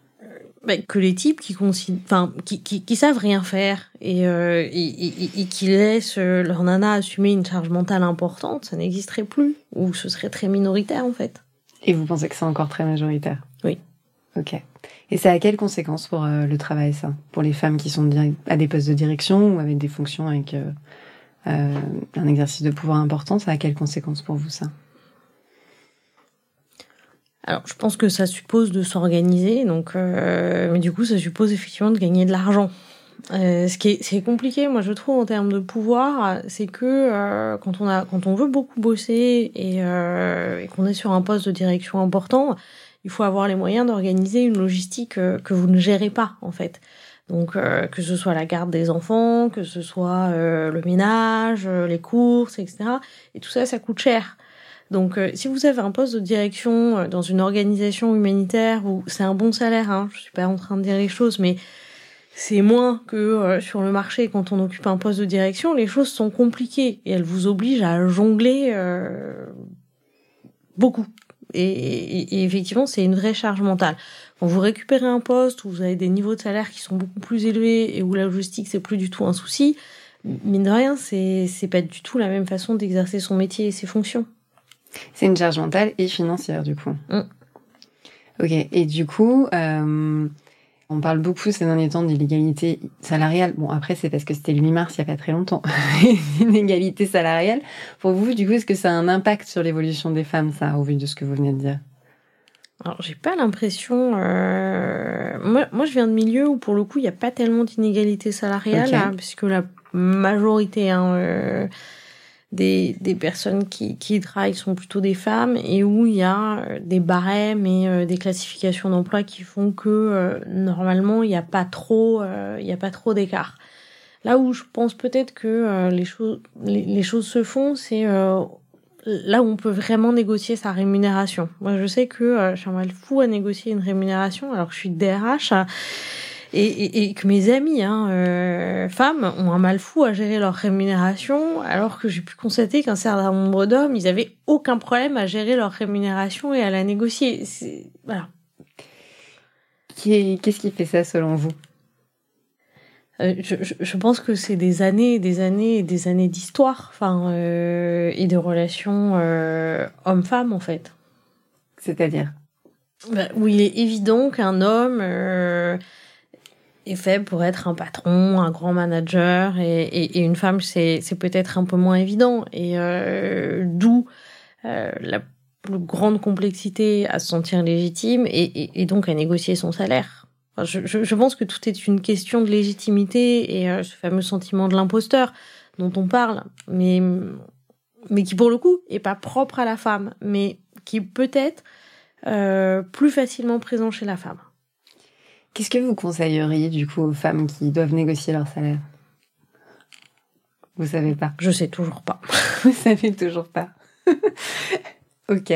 bah, que les types qui enfin qui, qui, qui savent rien faire et, euh, et, et, et qui laissent leur nana assumer une charge mentale importante, ça n'existerait plus ou ce serait très minoritaire en fait. Et vous pensez que c'est encore très majoritaire? Oui. Ok. Et ça a quelles conséquences pour euh, le travail ça? Pour les femmes qui sont à des postes de direction ou avec des fonctions avec euh, euh, un exercice de pouvoir important, ça a quelles conséquences pour vous ça? Alors, je pense que ça suppose de s'organiser, donc, euh, mais du coup, ça suppose effectivement de gagner de l'argent. Euh, ce qui est, compliqué, moi je trouve en termes de pouvoir, c'est que euh, quand on a, quand on veut beaucoup bosser et, euh, et qu'on est sur un poste de direction important, il faut avoir les moyens d'organiser une logistique que vous ne gérez pas en fait. Donc euh, que ce soit la garde des enfants, que ce soit euh, le ménage, euh, les courses, etc. Et tout ça, ça coûte cher. Donc si vous avez un poste de direction dans une organisation humanitaire où c'est un bon salaire, hein, je suis pas en train de dire les choses, mais c'est moins que sur le marché quand on occupe un poste de direction, les choses sont compliquées et elles vous obligent à jongler beaucoup. Et, et, et effectivement, c'est une vraie charge mentale. Quand vous récupérez un poste où vous avez des niveaux de salaire qui sont beaucoup plus élevés et où la logistique c'est plus du tout un souci, mine de rien, c'est c'est pas du tout la même façon d'exercer son métier et ses fonctions. C'est une charge mentale et financière du coup. Mm. Ok. Et du coup, euh, on parle beaucoup ces derniers temps d'illégalité salariale. Bon, après, c'est parce que c'était le 8 mars, il n'y a pas très longtemps. Inégalité salariale. Pour vous, du coup, est-ce que ça a un impact sur l'évolution des femmes, ça, au vu de ce que vous venez de dire? Alors, j'ai pas l'impression. Euh... Moi, moi, je viens de milieu où, pour le coup, il n'y a pas tellement d'inégalité salariale, hein, puisque la majorité hein, euh, des, des personnes qui, qui travaillent sont plutôt des femmes et où il y a euh, des barèmes et euh, des classifications d'emploi qui font que euh, normalement il n'y a pas trop il y a pas trop d'écart. Là où je pense peut-être que les choses les, les, choses se font, c'est là où on peut vraiment négocier sa rémunération. Moi, je sais que suis un mal fou à négocier une rémunération alors que je suis DRH et, et, que mes amis hein, euh, femmes ont un mal fou à gérer leur rémunération, alors que j'ai pu constater qu'un certain nombre d'hommes, ils avaient aucun problème à gérer leur rémunération et à la négocier. Voilà. Qu'est-ce qui fait ça selon vous? Euh, je, je, pense que c'est des années, des années et des années d'histoire, enfin, euh, et de relations homme-femme en fait. C'est-à-dire? Bah, Où il est évident qu'un homme est fait pour être un patron, un grand manager, et, et, et une femme, c'est, peut-être un peu moins évident. Et euh, d'où euh, la plus grande complexité à se sentir légitime et, et donc à négocier son salaire. Je, je, je, pense que tout est une question de légitimité et euh, ce fameux sentiment de l'imposteur dont on parle, mais, mais qui pour le coup est pas propre à la femme, mais qui peut être euh, plus facilement présent chez la femme. Qu'est-ce que vous conseilleriez du coup aux femmes qui doivent négocier leur salaire? Vous savez pas? Je sais toujours pas. vous savez toujours pas. ok.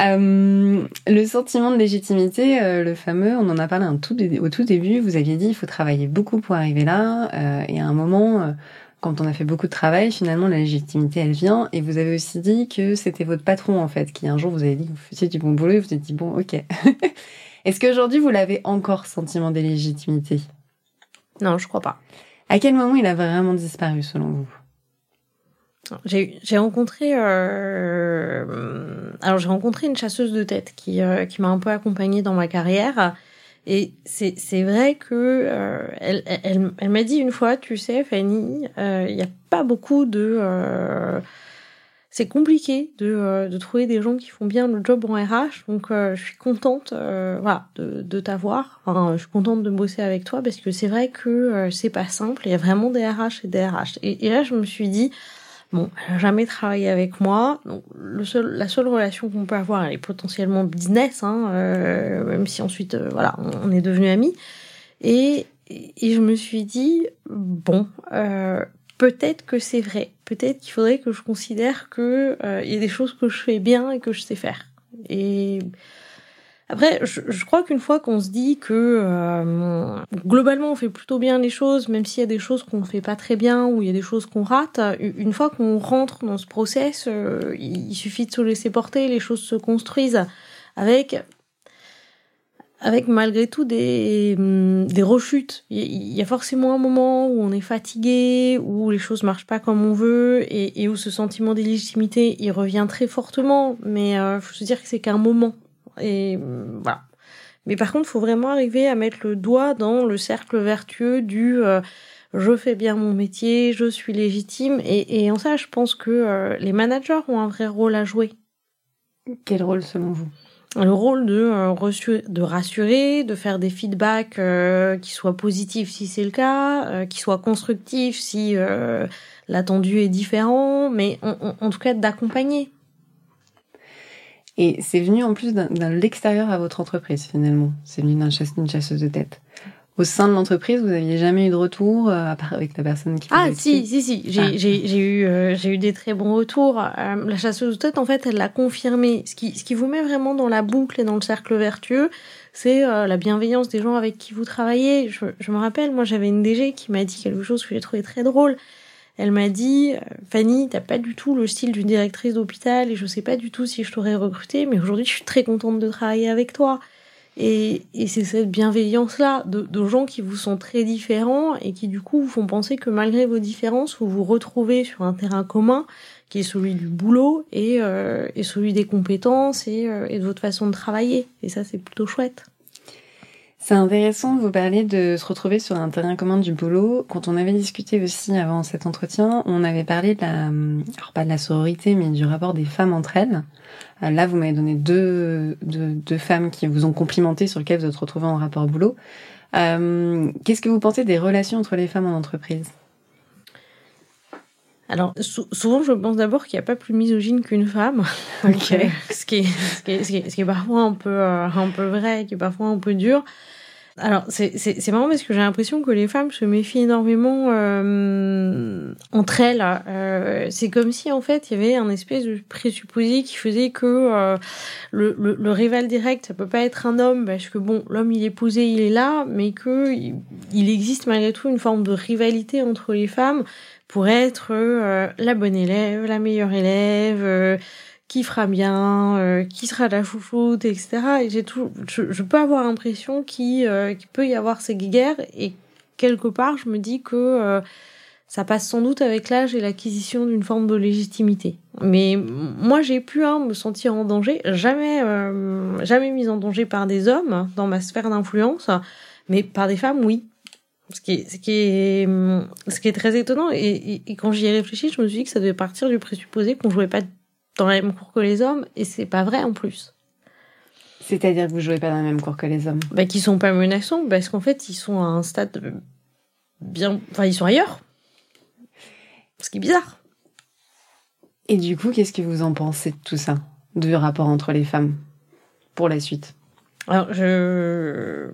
Euh, le sentiment de légitimité, euh, le fameux, on en a parlé un tout, au tout début. Vous aviez dit il faut travailler beaucoup pour arriver là. Euh, et à un moment, quand on a fait beaucoup de travail, finalement la légitimité elle vient. Et vous avez aussi dit que c'était votre patron en fait, qui un jour vous avez dit que vous faisiez du bon boulot. Et vous avez dit bon, ok. Est-ce qu'aujourd'hui, vous l'avez encore, sentiment d'illégitimité? Non, je crois pas. À quel moment il a vraiment disparu, selon vous? J'ai rencontré euh, alors j'ai rencontré une chasseuse de tête qui euh, qui m'a un peu accompagnée dans ma carrière. Et c'est c'est vrai que euh, elle elle, elle m'a dit une fois tu sais Fanny il n'y a pas beaucoup de c'est compliqué de, euh, de, trouver des gens qui font bien le job en RH. Donc, euh, je suis contente, euh, voilà, de, de t'avoir. Enfin, je suis contente de bosser avec toi parce que c'est vrai que euh, c'est pas simple. Il y a vraiment des RH et des RH. Et, et là, je me suis dit, bon, elle jamais travaillé avec moi. Donc, le seul, la seule relation qu'on peut avoir, elle est potentiellement business, hein, même si ensuite, voilà, on, est devenus amis. Et, et je me suis dit, bon, peut-être que c'est vrai. Peut-être qu'il faudrait que je considère que euh, il y a des choses que je fais bien et que je sais faire. Et après, je, je crois qu'une fois qu'on se dit que euh, globalement on fait plutôt bien les choses, même s'il y a des choses qu'on fait pas très bien ou il y a des choses qu'on rate, une fois qu'on rentre dans ce process, euh, il suffit de se laisser porter, les choses se construisent avec avec malgré tout des, hum, des rechutes. Il y a forcément un moment où on est fatigué, où les choses marchent pas comme on veut, et, où ce sentiment d'illégitimité, il revient très fortement, mais euh, faut se dire que c'est qu'un moment. Et hum, voilà. Mais par contre, faut vraiment arriver à mettre le doigt dans le cercle vertueux du euh, je fais bien mon métier, je suis légitime, et, et en ça, je pense que euh, les managers ont un vrai rôle à jouer. Quel rôle selon vous? Le rôle de, euh, de rassurer, de faire des feedbacks euh, qui soient positifs si c'est le cas, euh, qui soient constructifs si l'attendu est différent, mais en, en, tout cas d'accompagner. Et c'est venu en plus d'un l'extérieur à votre entreprise finalement. C'est venu d'une chasse, chasseuse de tête au sein de l'entreprise, vous aviez jamais eu de retour euh, à part avec la personne qui Ah si, si si, j'ai ah. j'ai eu euh, j'ai eu des très bons retours. Euh, la chasseuse de tête en fait, elle l'a confirmé. Ce qui ce qui vous met vraiment dans la boucle et dans le cercle vertueux, c'est euh, la bienveillance des gens avec qui vous travaillez. Je, je me rappelle, moi j'avais une DG qui m'a dit quelque chose que j'ai trouvé très drôle. Elle m'a dit Fanny, t'as pas du tout le style d'une directrice d'hôpital et je sais pas du tout si je t'aurais recruté, mais aujourd'hui je suis très contente de travailler avec toi. Et, et c'est cette bienveillance-là de, de, gens qui vous sont très différents et qui du coup vous font penser que malgré vos différences, vous vous retrouvez sur un terrain commun qui est celui du boulot et, euh, et celui des compétences et, euh, et de votre façon de travailler. Et ça, c'est plutôt chouette. C'est intéressant de vous parler de se retrouver sur un terrain commun du boulot. Quand on avait discuté aussi avant cet entretien, on avait parlé de la, alors pas de la sororité, mais du rapport des femmes entre elles. Euh, là, vous m'avez donné deux, deux, femmes qui vous ont complimenté sur lesquelles vous êtes retrouvés en rapport boulot. Euh, Qu'est-ce que vous pensez des relations entre les femmes en entreprise? Alors, souvent, je pense d'abord qu'il n'y a pas plus misogyne qu'une femme. Ok. Ce, qui est, ce, qui est, ce, qui est, ce, qui est, parfois un peu, euh, un peu vrai, qui est parfois un peu dur. Alors, c'est marrant parce que j'ai l'impression que les femmes se méfient énormément euh, entre elles. Euh, c'est comme si, en fait, il y avait un espèce de présupposé qui faisait que euh, le, le, rival direct, ça peut pas être un homme, parce que, bon, l'homme, il est posé, il est là, mais que il existe malgré tout une forme de rivalité entre les femmes pour être euh, la bonne élève, la meilleure élève, qui fera bien, euh, qui sera la chouchoute, etc. Et j'ai tout, je, peux avoir l'impression qu'il qu peut y avoir ces guerres et quelque part je me dis que ça passe sans doute avec l'âge et l'acquisition d'une forme de légitimité. Mais moi j'ai pu hein, me sentir en danger, jamais jamais mise en danger par des hommes dans ma sphère d'influence, mais par des femmes oui. Ce qui est, très étonnant. Et quand j'y ai réfléchi, je me suis dit que ça devait partir du présupposé qu'on jouait pas dans la même cour que les hommes. Et c'est pas vrai en plus. C'est-à-dire que vous jouez pas dans la même cour que les hommes Bah, qu'ils sont pas menaçants, parce qu'en fait, ils sont à un stade bien. Enfin, ils sont ailleurs. Ce qui est bizarre. Et du coup, qu'est-ce que vous en pensez de tout ça? Du rapport entre les femmes Pour la suite? Alors, je.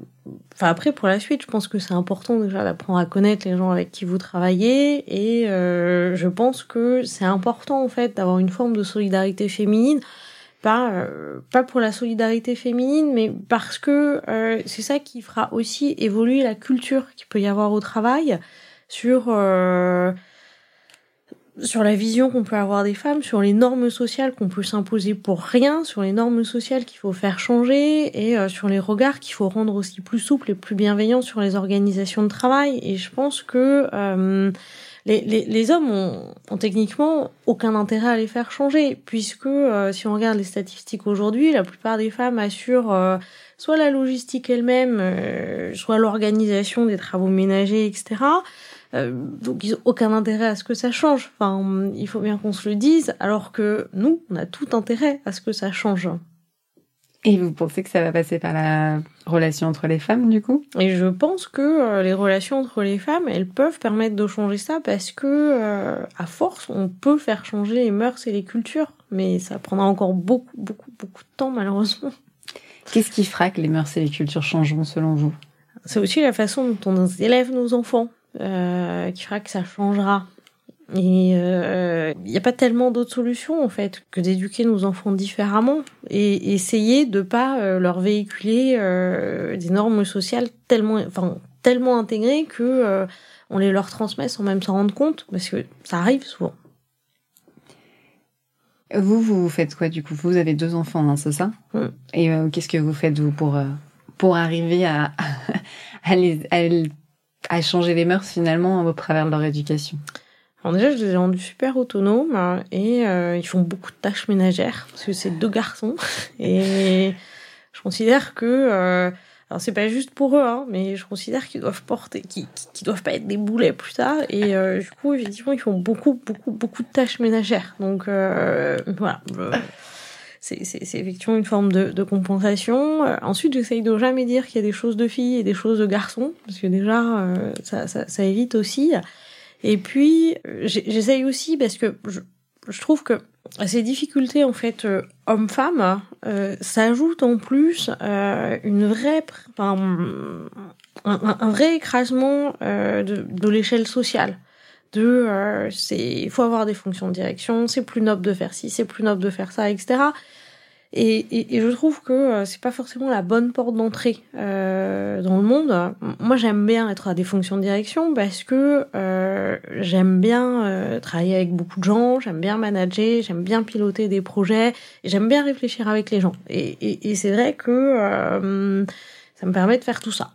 Enfin, après, pour la suite, je pense que c'est important déjà d'apprendre à connaître les gens avec qui vous travaillez. Et euh, je pense que c'est important, en fait, d'avoir une forme de solidarité féminine. Pas, euh, pas pour la solidarité féminine, mais parce que euh, c'est ça qui fera aussi évoluer la culture qu'il peut y avoir au travail sur euh, sur la vision qu'on peut avoir des femmes, sur les normes sociales qu'on peut s'imposer pour rien, sur les normes sociales qu'il faut faire changer et euh, sur les regards qu'il faut rendre aussi plus souples et plus bienveillants sur les organisations de travail. Et je pense que euh, les, hommes ont, techniquement aucun intérêt à les faire changer, puisque euh, si on regarde les statistiques aujourd'hui, la plupart des femmes assurent soit la logistique elle-même, soit l'organisation des travaux ménagers, etc. Euh, donc ils ont aucun intérêt à ce que ça change. Enfin, il faut bien qu'on se le dise, alors que nous, on a tout intérêt à ce que ça change. Et vous pensez que ça va passer par la relation entre les femmes, du coup? Et je pense que euh, les relations entre les femmes, elles peuvent permettre de changer ça parce que, euh, à force, on peut faire changer les mœurs et les cultures. Mais ça prendra encore beaucoup, beaucoup, beaucoup de temps, malheureusement. Qu'est-ce qui fera que les mœurs et les cultures changeront, selon vous? C'est aussi la façon dont on élève nos enfants euh, qui fera que ça changera. Et il euh, n'y a pas tellement d'autres solutions en fait que d'éduquer nos enfants différemment et essayer de pas euh, leur véhiculer euh, des normes sociales tellement, enfin tellement intégrées que euh, on les leur transmet sans même s'en rendre compte parce que ça arrive souvent. Vous, vous faites quoi du coup? Vous avez deux enfants, hein, c'est ça? Mm. Et qu'est-ce que vous faites vous pour pour arriver à à les, à les à changer les mœurs finalement au travers de leur éducation Alors déjà, je les ai rendus super autonomes et euh, ils font beaucoup de tâches ménagères parce que c'est deux garçons et je considère que euh, alors c'est pas juste pour eux, hein, mais je considère qu'ils doivent porter, qu'ils, qu'ils doivent pas être des boulets plus tard et euh, du coup effectivement ils font beaucoup beaucoup beaucoup de tâches ménagères donc euh, voilà. C'est, effectivement une forme de, de compensation. Euh, ensuite, j'essaye de jamais dire qu'il y a des choses de filles et des choses de garçons, parce que déjà, euh, ça, ça, ça, évite aussi. Et puis, j'essaye aussi, parce que je, je trouve que ces difficultés, en fait, euh, homme-femme, euh, s'ajoute en plus euh, une vraie, enfin, un, un, vrai écrasement de, de l'échelle sociale de euh, c'est il faut avoir des fonctions de direction, c'est plus noble de faire ci, c'est plus noble de faire ça, etc. Et, et, et je trouve que euh, c'est pas forcément la bonne porte d'entrée euh, dans le monde. Moi, j'aime bien être à des fonctions de direction parce que euh, j'aime bien euh, travailler avec beaucoup de gens, j'aime bien manager, j'aime bien piloter des projets, et j'aime bien réfléchir avec les gens. Et, et, et c'est vrai que euh, ça me permet de faire tout ça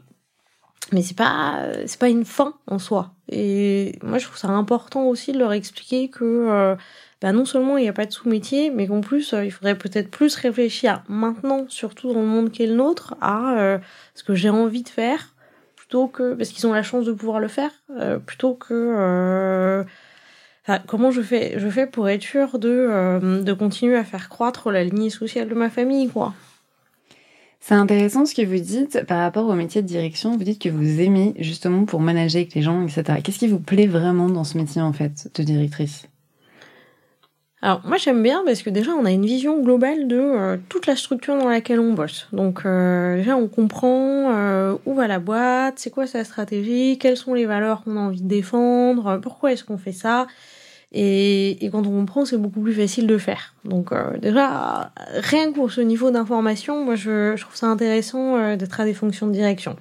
mais c'est pas c'est pas une fin en soi. Et moi je trouve ça important aussi de leur expliquer que euh, bah non seulement il n'y a pas de sous-métier mais qu'en plus euh, il faudrait peut-être plus réfléchir maintenant surtout dans le monde qui est le nôtre à euh, ce que j'ai envie de faire plutôt que parce qu'ils ont la chance de pouvoir le faire plutôt que Enfin, comment je fais je fais pour être sûr de de continuer à faire croître la lignée sociale de ma famille quoi C'est intéressant ce que vous dites par rapport au métier de direction. Vous dites que vous aimez justement pour manager avec les gens, etc. Qu'est-ce qui vous plaît vraiment dans ce métier en fait de directrice? Alors moi j'aime bien parce que déjà on a une vision globale de euh, toute la structure dans laquelle on bosse. Donc euh, déjà on comprend euh, où va la boîte, c'est quoi sa stratégie, quelles sont les valeurs qu'on a envie de défendre, pourquoi est-ce qu'on fait ça? Et, et, quand on comprend, c'est beaucoup plus facile de faire. Donc déjà, rien que pour ce niveau d'information, moi je, je, trouve ça intéressant d'être à des fonctions de direction.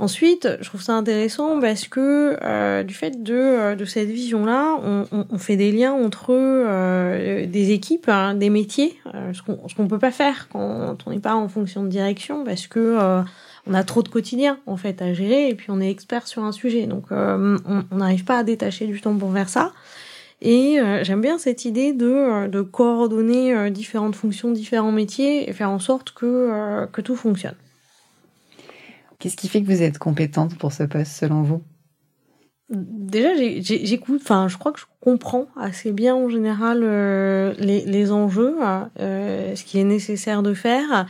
Ensuite, je trouve ça intéressant parce que euh, du fait de, euh, de cette vision-là, on, on, on, fait des liens entre euh, des équipes, hein, des métiers, euh, ce qu'on ne peut pas faire quand on n'est pas en fonction de direction parce que euh, on a trop de quotidien en fait à gérer et puis on est expert sur un sujet, donc on n'arrive pas à détacher du temps pour faire ça. Et j'aime bien cette idée de, de coordonner différentes fonctions, différents métiers et faire en sorte que, que tout fonctionne. Qu'est-ce qui fait que vous êtes compétente pour ce poste selon vous? Déjà, j'écoute, enfin, je crois que je comprends assez bien en général euh, les, les, enjeux, euh, ce qui est nécessaire de faire.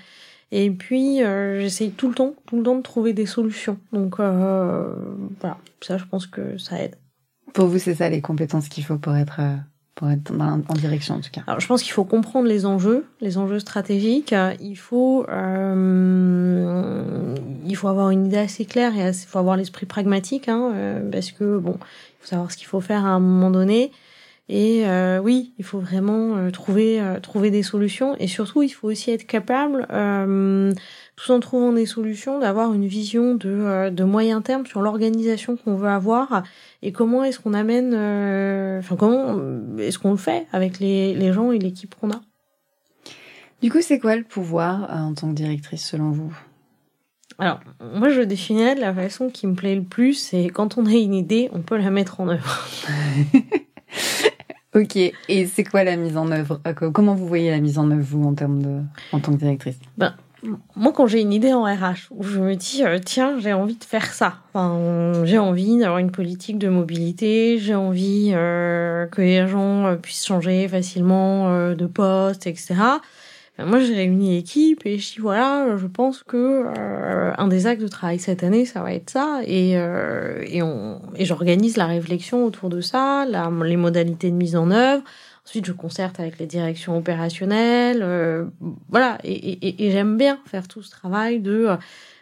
Et puis, euh, j'essaye tout le temps, tout le temps de trouver des solutions. Donc, euh, voilà, ça, je pense que ça aide. Pour vous, c'est ça les compétences qu'il faut pour être pour être en direction en tout cas. Alors, je pense qu'il faut comprendre les enjeux, les enjeux stratégiques. Il faut, euh, il faut avoir une idée assez claire et il faut avoir l'esprit pragmatique, hein, euh, parce que bon, il faut savoir ce qu'il faut faire à un moment donné. Et euh, oui, il faut vraiment euh, trouver euh, trouver des solutions et surtout il faut aussi être capable, tout en trouvant des solutions, d'avoir une vision de, de moyen terme sur l'organisation qu'on veut avoir et comment est-ce qu'on amène, euh, enfin comment est-ce qu'on le fait avec les, les gens et l'équipe qu'on a. Du coup, c'est quoi le pouvoir euh, en tant que directrice selon vous? Alors, moi, je définirais de la façon qui me plaît le plus, c'est quand on a une idée, on peut la mettre en œuvre. ok, et c'est quoi la mise en œuvre? Euh, Comment vous voyez la mise en œuvre, vous, en termes de, en tant que directrice? Ben, moi, quand j'ai une idée en RH, où je me dis, euh, tiens, j'ai envie de faire ça. Enfin, j'ai envie d'avoir une politique de mobilité, j'ai envie euh, que les gens euh, puissent changer facilement euh, de poste, etc. Ben, moi, j'ai réuni l'équipe et je dis, voilà, je pense que euh, un des actes de travail cette année, ça va être ça. Et, et, et j'organise la réflexion autour de ça, la, les modalités de mise en œuvre. Ensuite, je concerte avec les directions opérationnelles. Euh, voilà, et, j'aime bien faire tout ce travail de euh,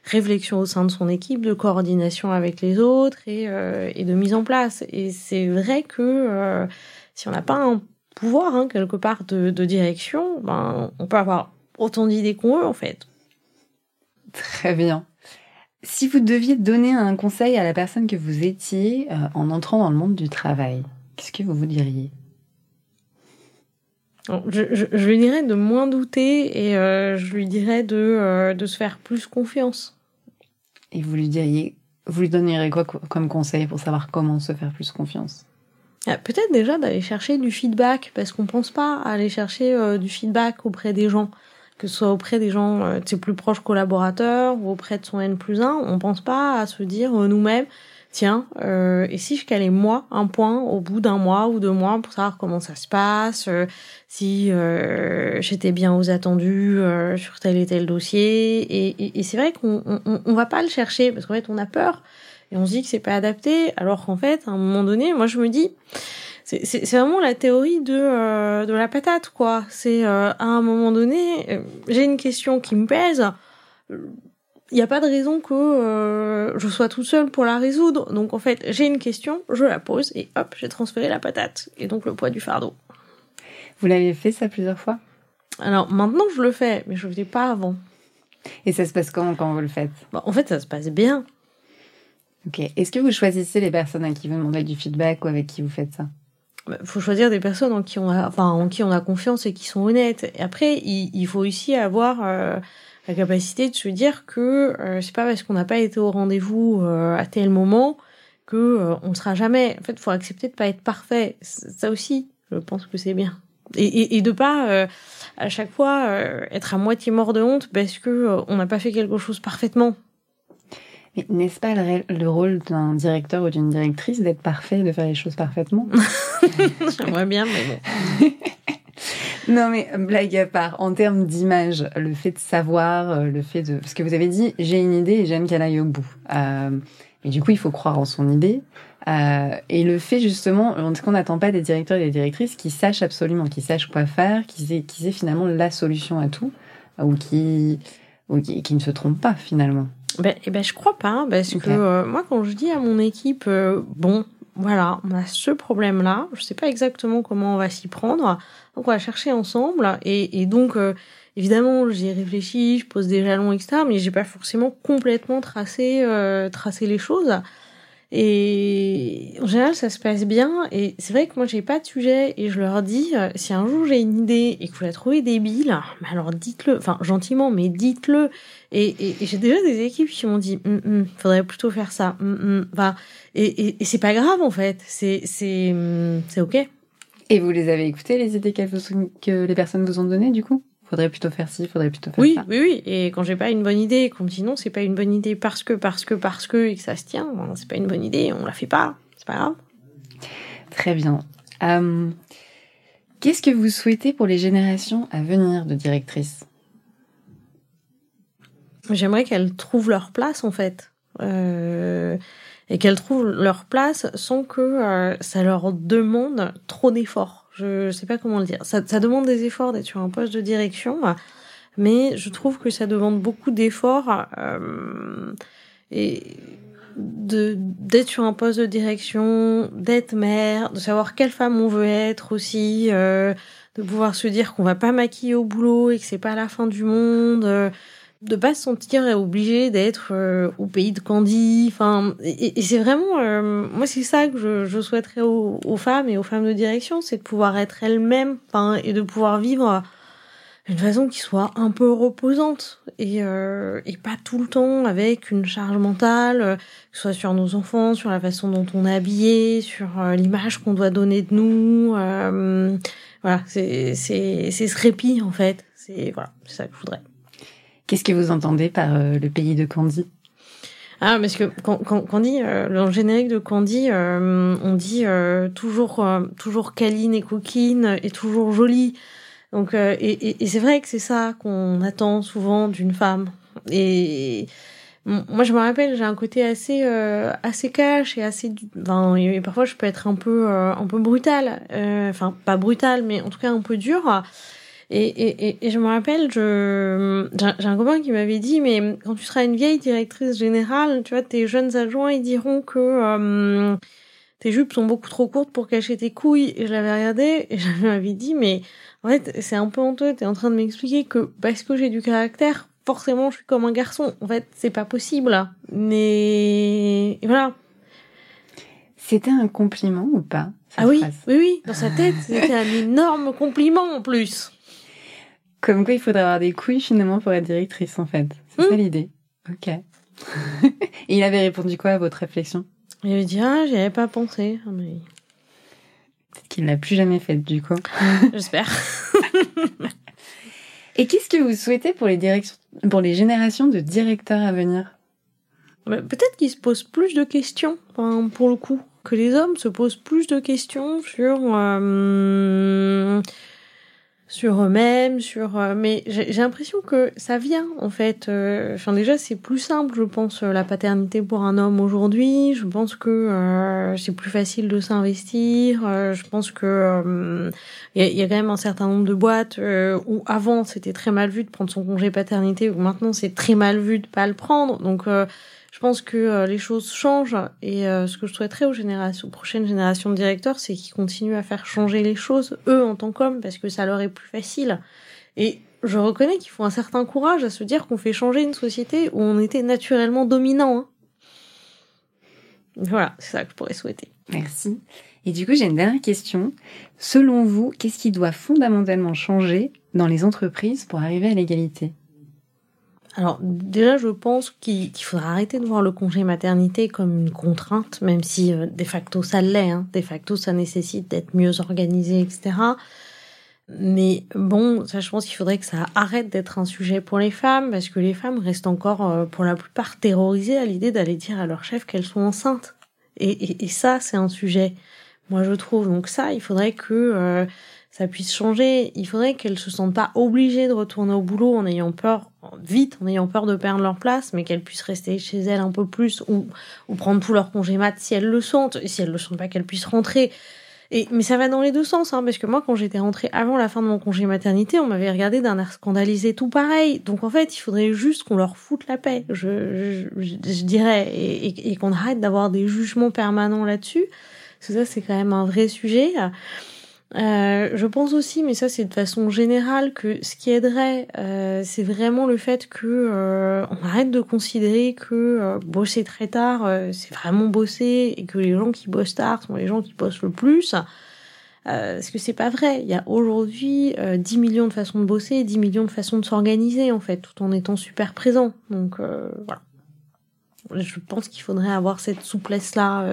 réflexion au sein de son équipe, de coordination avec les autres et, euh, de mise en place. Et c'est vrai que si on n'a pas un pouvoir hein, quelque part de, direction, ben, on peut avoir autant d'idées qu'on veut en fait. Très bien. Si vous deviez donner un conseil à la personne que vous étiez en entrant dans le monde du travail, qu'est-ce que vous vous diriez? Je, je, je, lui dirais de moins douter et euh, je lui dirais de, euh, de se faire plus confiance. Et vous lui diriez, vous lui donneriez quoi comme conseil pour savoir comment se faire plus confiance? Ah, Peut-être déjà d'aller chercher du feedback parce qu'on pense pas à aller chercher euh, du feedback auprès des gens, que ce soit auprès des gens de ses plus proches collaborateurs ou auprès de son N plus 1. On pense pas à se dire nous-mêmes tiens, euh, et si je calais moi un point au bout d'un mois ou deux mois pour savoir comment ça se passe, euh, si euh, j'étais bien aux attendus euh, sur tel et tel dossier, et, et, et c'est vrai qu'on on, on, va pas le chercher parce qu'en fait on a peur et on se dit que c'est pas adapté, alors qu'en fait à un moment donné, moi je me dis c'est vraiment la théorie de, euh, de la patate, quoi. C'est euh, à un moment donné, euh, j'ai une question qui me pèse, il n'y a pas de raison que euh, je sois toute seule pour la résoudre. Donc en fait, j'ai une question, je la pose et hop, j'ai transféré la patate et donc le poids du fardeau. Vous l'avez fait ça plusieurs fois? Alors maintenant, je le fais, mais je ne le faisais pas avant. Et ça se passe comment quand vous le faites? Bon, En fait, ça se passe bien. Ok. Est-ce que vous choisissez les personnes à qui vous demandez du feedback ou avec qui vous faites ça? Il bah, faut choisir des personnes en qui on a, enfin, en qui on a confiance et qui sont honnêtes. Et après, il, il faut aussi avoir euh, la capacité de se dire que euh, c'est pas parce qu'on n'a pas été au rendez-vous euh, à tel moment que euh, on sera jamais. En fait, faut accepter de pas être parfait. Ça aussi, je pense que c'est bien. Et, et, et de pas euh, à chaque fois euh, être à moitié mort de honte parce que euh, on n'a pas fait quelque chose parfaitement. Mais n'est-ce pas le, le rôle d'un directeur ou d'une directrice d'être parfait, de faire les choses parfaitement? J'aimerais bien, mais bon. Non, mais blague à part, en termes d'image, le fait de savoir, le fait de... Parce que vous avez dit, j'ai une idée et j'aime qu'elle aille au bout. Euh, et du coup, il faut croire en son idée. Euh, et le fait justement, qu'on n'attend pas des directeurs et des directrices qui sachent absolument, qui sachent quoi faire, qui aient, qui aient finalement la solution à tout, ou qui, ou qui, ne se trompent pas finalement. Ben, eh ben, je crois pas, parce que euh, moi, quand je dis à mon équipe, euh, bon, voilà, on a ce problème-là, je sais pas exactement comment on va s'y prendre, on va chercher ensemble, et, et donc, euh, évidemment, j'y réfléchi, je pose des jalons, etc., mais j'ai pas forcément complètement tracé, tracé les choses. Et en général, ça se passe bien. Et c'est vrai que moi, j'ai pas de sujet et je leur dis, euh, si un jour j'ai une idée et que vous la trouvez débile, bah alors dites-le. Enfin, gentiment, mais dites-le. Et, et, j'ai déjà des équipes qui m'ont dit, hum, hum, faudrait plutôt faire ça. Hum, enfin, et, et, c'est pas grave en fait. C'est c'est c'est ok. Et vous les avez écoutées les idées que les personnes vous ont données du coup? Faudrait plutôt faire ci, faudrait plutôt faire oui, ça. Oui, oui, et quand j'ai pas une bonne idée, qu'on me dit non, c'est pas une bonne idée parce que, parce que, parce que, et que ça se tient, bon, c'est pas une bonne idée, on la fait pas, c'est pas grave. Très bien. Euh, qu'est-ce que vous souhaitez pour les générations à venir de directrices? J'aimerais qu'elles trouvent leur place en fait. Euh, et qu'elles trouvent leur place sans que euh, ça leur demande trop d'efforts. Je sais pas comment le dire. Ça, demande des efforts d'être sur un poste de direction, mais je trouve que ça demande beaucoup d'efforts euh, et de d'être sur un poste de direction, d'être mère, de savoir quelle femme on veut être aussi, euh, de pouvoir se dire qu'on va pas maquiller au boulot et que c'est pas la fin du monde. Euh, de pas se sentir obligé d'être euh, au pays de Candy. Enfin, et, c'est vraiment, euh, moi, c'est ça que je, je souhaiterais aux, aux, femmes et aux femmes de direction, c'est de pouvoir être elles-mêmes, enfin, et de pouvoir vivre d'une façon qui soit un peu reposante et, euh, et pas tout le temps avec une charge mentale, que ce soit sur nos enfants, sur la façon dont on est habillé, sur l'image qu'on doit donner de nous. voilà, c'est c'est c'est ce répit en fait. C'est voilà, c'est ça que je voudrais. Qu'est-ce que vous entendez par euh, le pays de Candy? Ah, parce que quand, quand, Candy, euh, dans le générique de Candy, euh, on dit euh, toujours, toujours câline et coquine et toujours jolie. Donc, et, et, et c'est vrai que c'est ça qu'on attend souvent d'une femme. Et moi, je me rappelle, j'ai un côté assez, assez cash et assez, enfin, et parfois je peux être un peu, un peu brutal. Enfin, pas brutal, mais en tout cas un peu dur. Et, et, et, je me rappelle, je, j'ai un copain qui m'avait dit, mais quand tu seras une vieille directrice générale, tu vois, tes jeunes adjoints, ils diront que euh, tes jupes sont beaucoup trop courtes pour cacher tes couilles. Et je l'avais regardé et je m'avais dit, mais en fait, c'est un peu honteux, t'es en train de m'expliquer que parce que j'ai du caractère, forcément, je suis comme un garçon. En fait, c'est pas possible. Mais voilà. C'était un compliment ou pas Ah oui, oui, oui. Dans sa tête, c'était un énorme compliment en plus. Comme quoi, il faudrait avoir des couilles finalement pour être directrice, en fait. C'est ça hmm. l'idée. Ok. Et il avait répondu quoi à votre réflexion? Il avait dit Ah, j'y avais pas pensé. Ah, mais... Peut-être qu'il l'a plus jamais fait, du coup. J'espère. Et qu'est-ce que vous souhaitez pour les, directions, pour les générations de directeurs à venir? Bah, Peut-être qu'ils se posent plus de questions, pour le coup, que les hommes se posent plus de questions sur. Euh, sur eux-mêmes, sur. Euh, mais j'ai l'impression que ça vient en fait. Euh, déjà c'est plus simple, je pense, euh, la paternité pour un homme aujourd'hui. Je pense que c'est plus facile de s'investir. je pense que il y, a quand même un certain nombre de boîtes où avant c'était très mal vu de prendre son congé paternité, où maintenant c'est très mal vu de pas le prendre. Donc je pense que euh, les choses changent et euh, ce que je souhaiterais aux prochaines générations de directeurs, c'est qu'ils continuent à faire changer les choses eux en tant qu'hommes parce que ça leur est plus facile. Et je reconnais qu'il faut un certain courage à se dire qu'on fait changer une société où on était naturellement dominant. Hein. Voilà, c'est ça que je pourrais souhaiter. Merci. Et du coup, j'ai une dernière question. Selon vous, qu'est-ce qui doit fondamentalement changer dans les entreprises pour arriver à l'égalité? Alors déjà, je pense qu'il faudra arrêter de voir le congé maternité comme une contrainte, même si euh, de facto ça l'est. Hein. De facto, ça nécessite d'être mieux organisé, etc. Mais bon, ça, je pense qu'il faudrait que ça arrête d'être un sujet pour les femmes, parce que les femmes restent encore, euh, pour la plupart, terrorisées à l'idée d'aller dire à leur chef qu'elles sont enceintes. Et, ça, c'est un sujet, moi je trouve. Donc ça, il faudrait que euh, ça puisse changer. Il faudrait qu'elles se sentent pas obligées de retourner au boulot en ayant peur, vite, en ayant peur de perdre leur place, mais qu'elles puissent rester chez elles un peu plus ou, ou prendre tout leur congé mat si elles le sentent. Et si elles le sentent pas, qu'elles puissent rentrer. Et, mais ça va dans les deux sens, hein, parce que moi, quand j'étais rentrée avant la fin de mon congé maternité, on m'avait regardé d'un air scandalisé tout pareil. Donc en fait, il faudrait juste qu'on leur foute la paix, je, je, je dirais, et, et qu'on arrête d'avoir des jugements permanents là-dessus. Parce que ça, c'est quand même un vrai sujet. Euh, je pense aussi, mais ça c'est de façon générale, que ce qui aiderait, euh, c'est vraiment le fait que euh, on arrête de considérer que euh, bosser très tard, euh, c'est vraiment bosser, et que les gens qui bossent tard sont les gens qui bossent le plus. parce que c'est pas vrai. Il y a aujourd'hui 10 millions de façons de bosser et 10 millions de façons de s'organiser, en fait, tout en étant super présent. Donc voilà. Je pense qu'il faudrait avoir cette souplesse-là.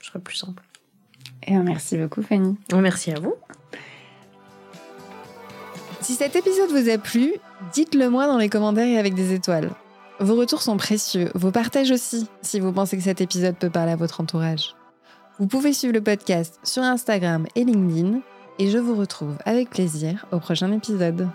je serais plus simple. Et merci beaucoup, Fanny. Merci à vous. Si cet épisode vous a plu, dites-le moi dans les commentaires et avec des étoiles. Vos retours sont précieux, vos partages aussi, si vous pensez que cet épisode peut parler à votre entourage. Vous pouvez suivre le podcast sur Instagram et LinkedIn, et je vous retrouve avec plaisir au prochain épisode.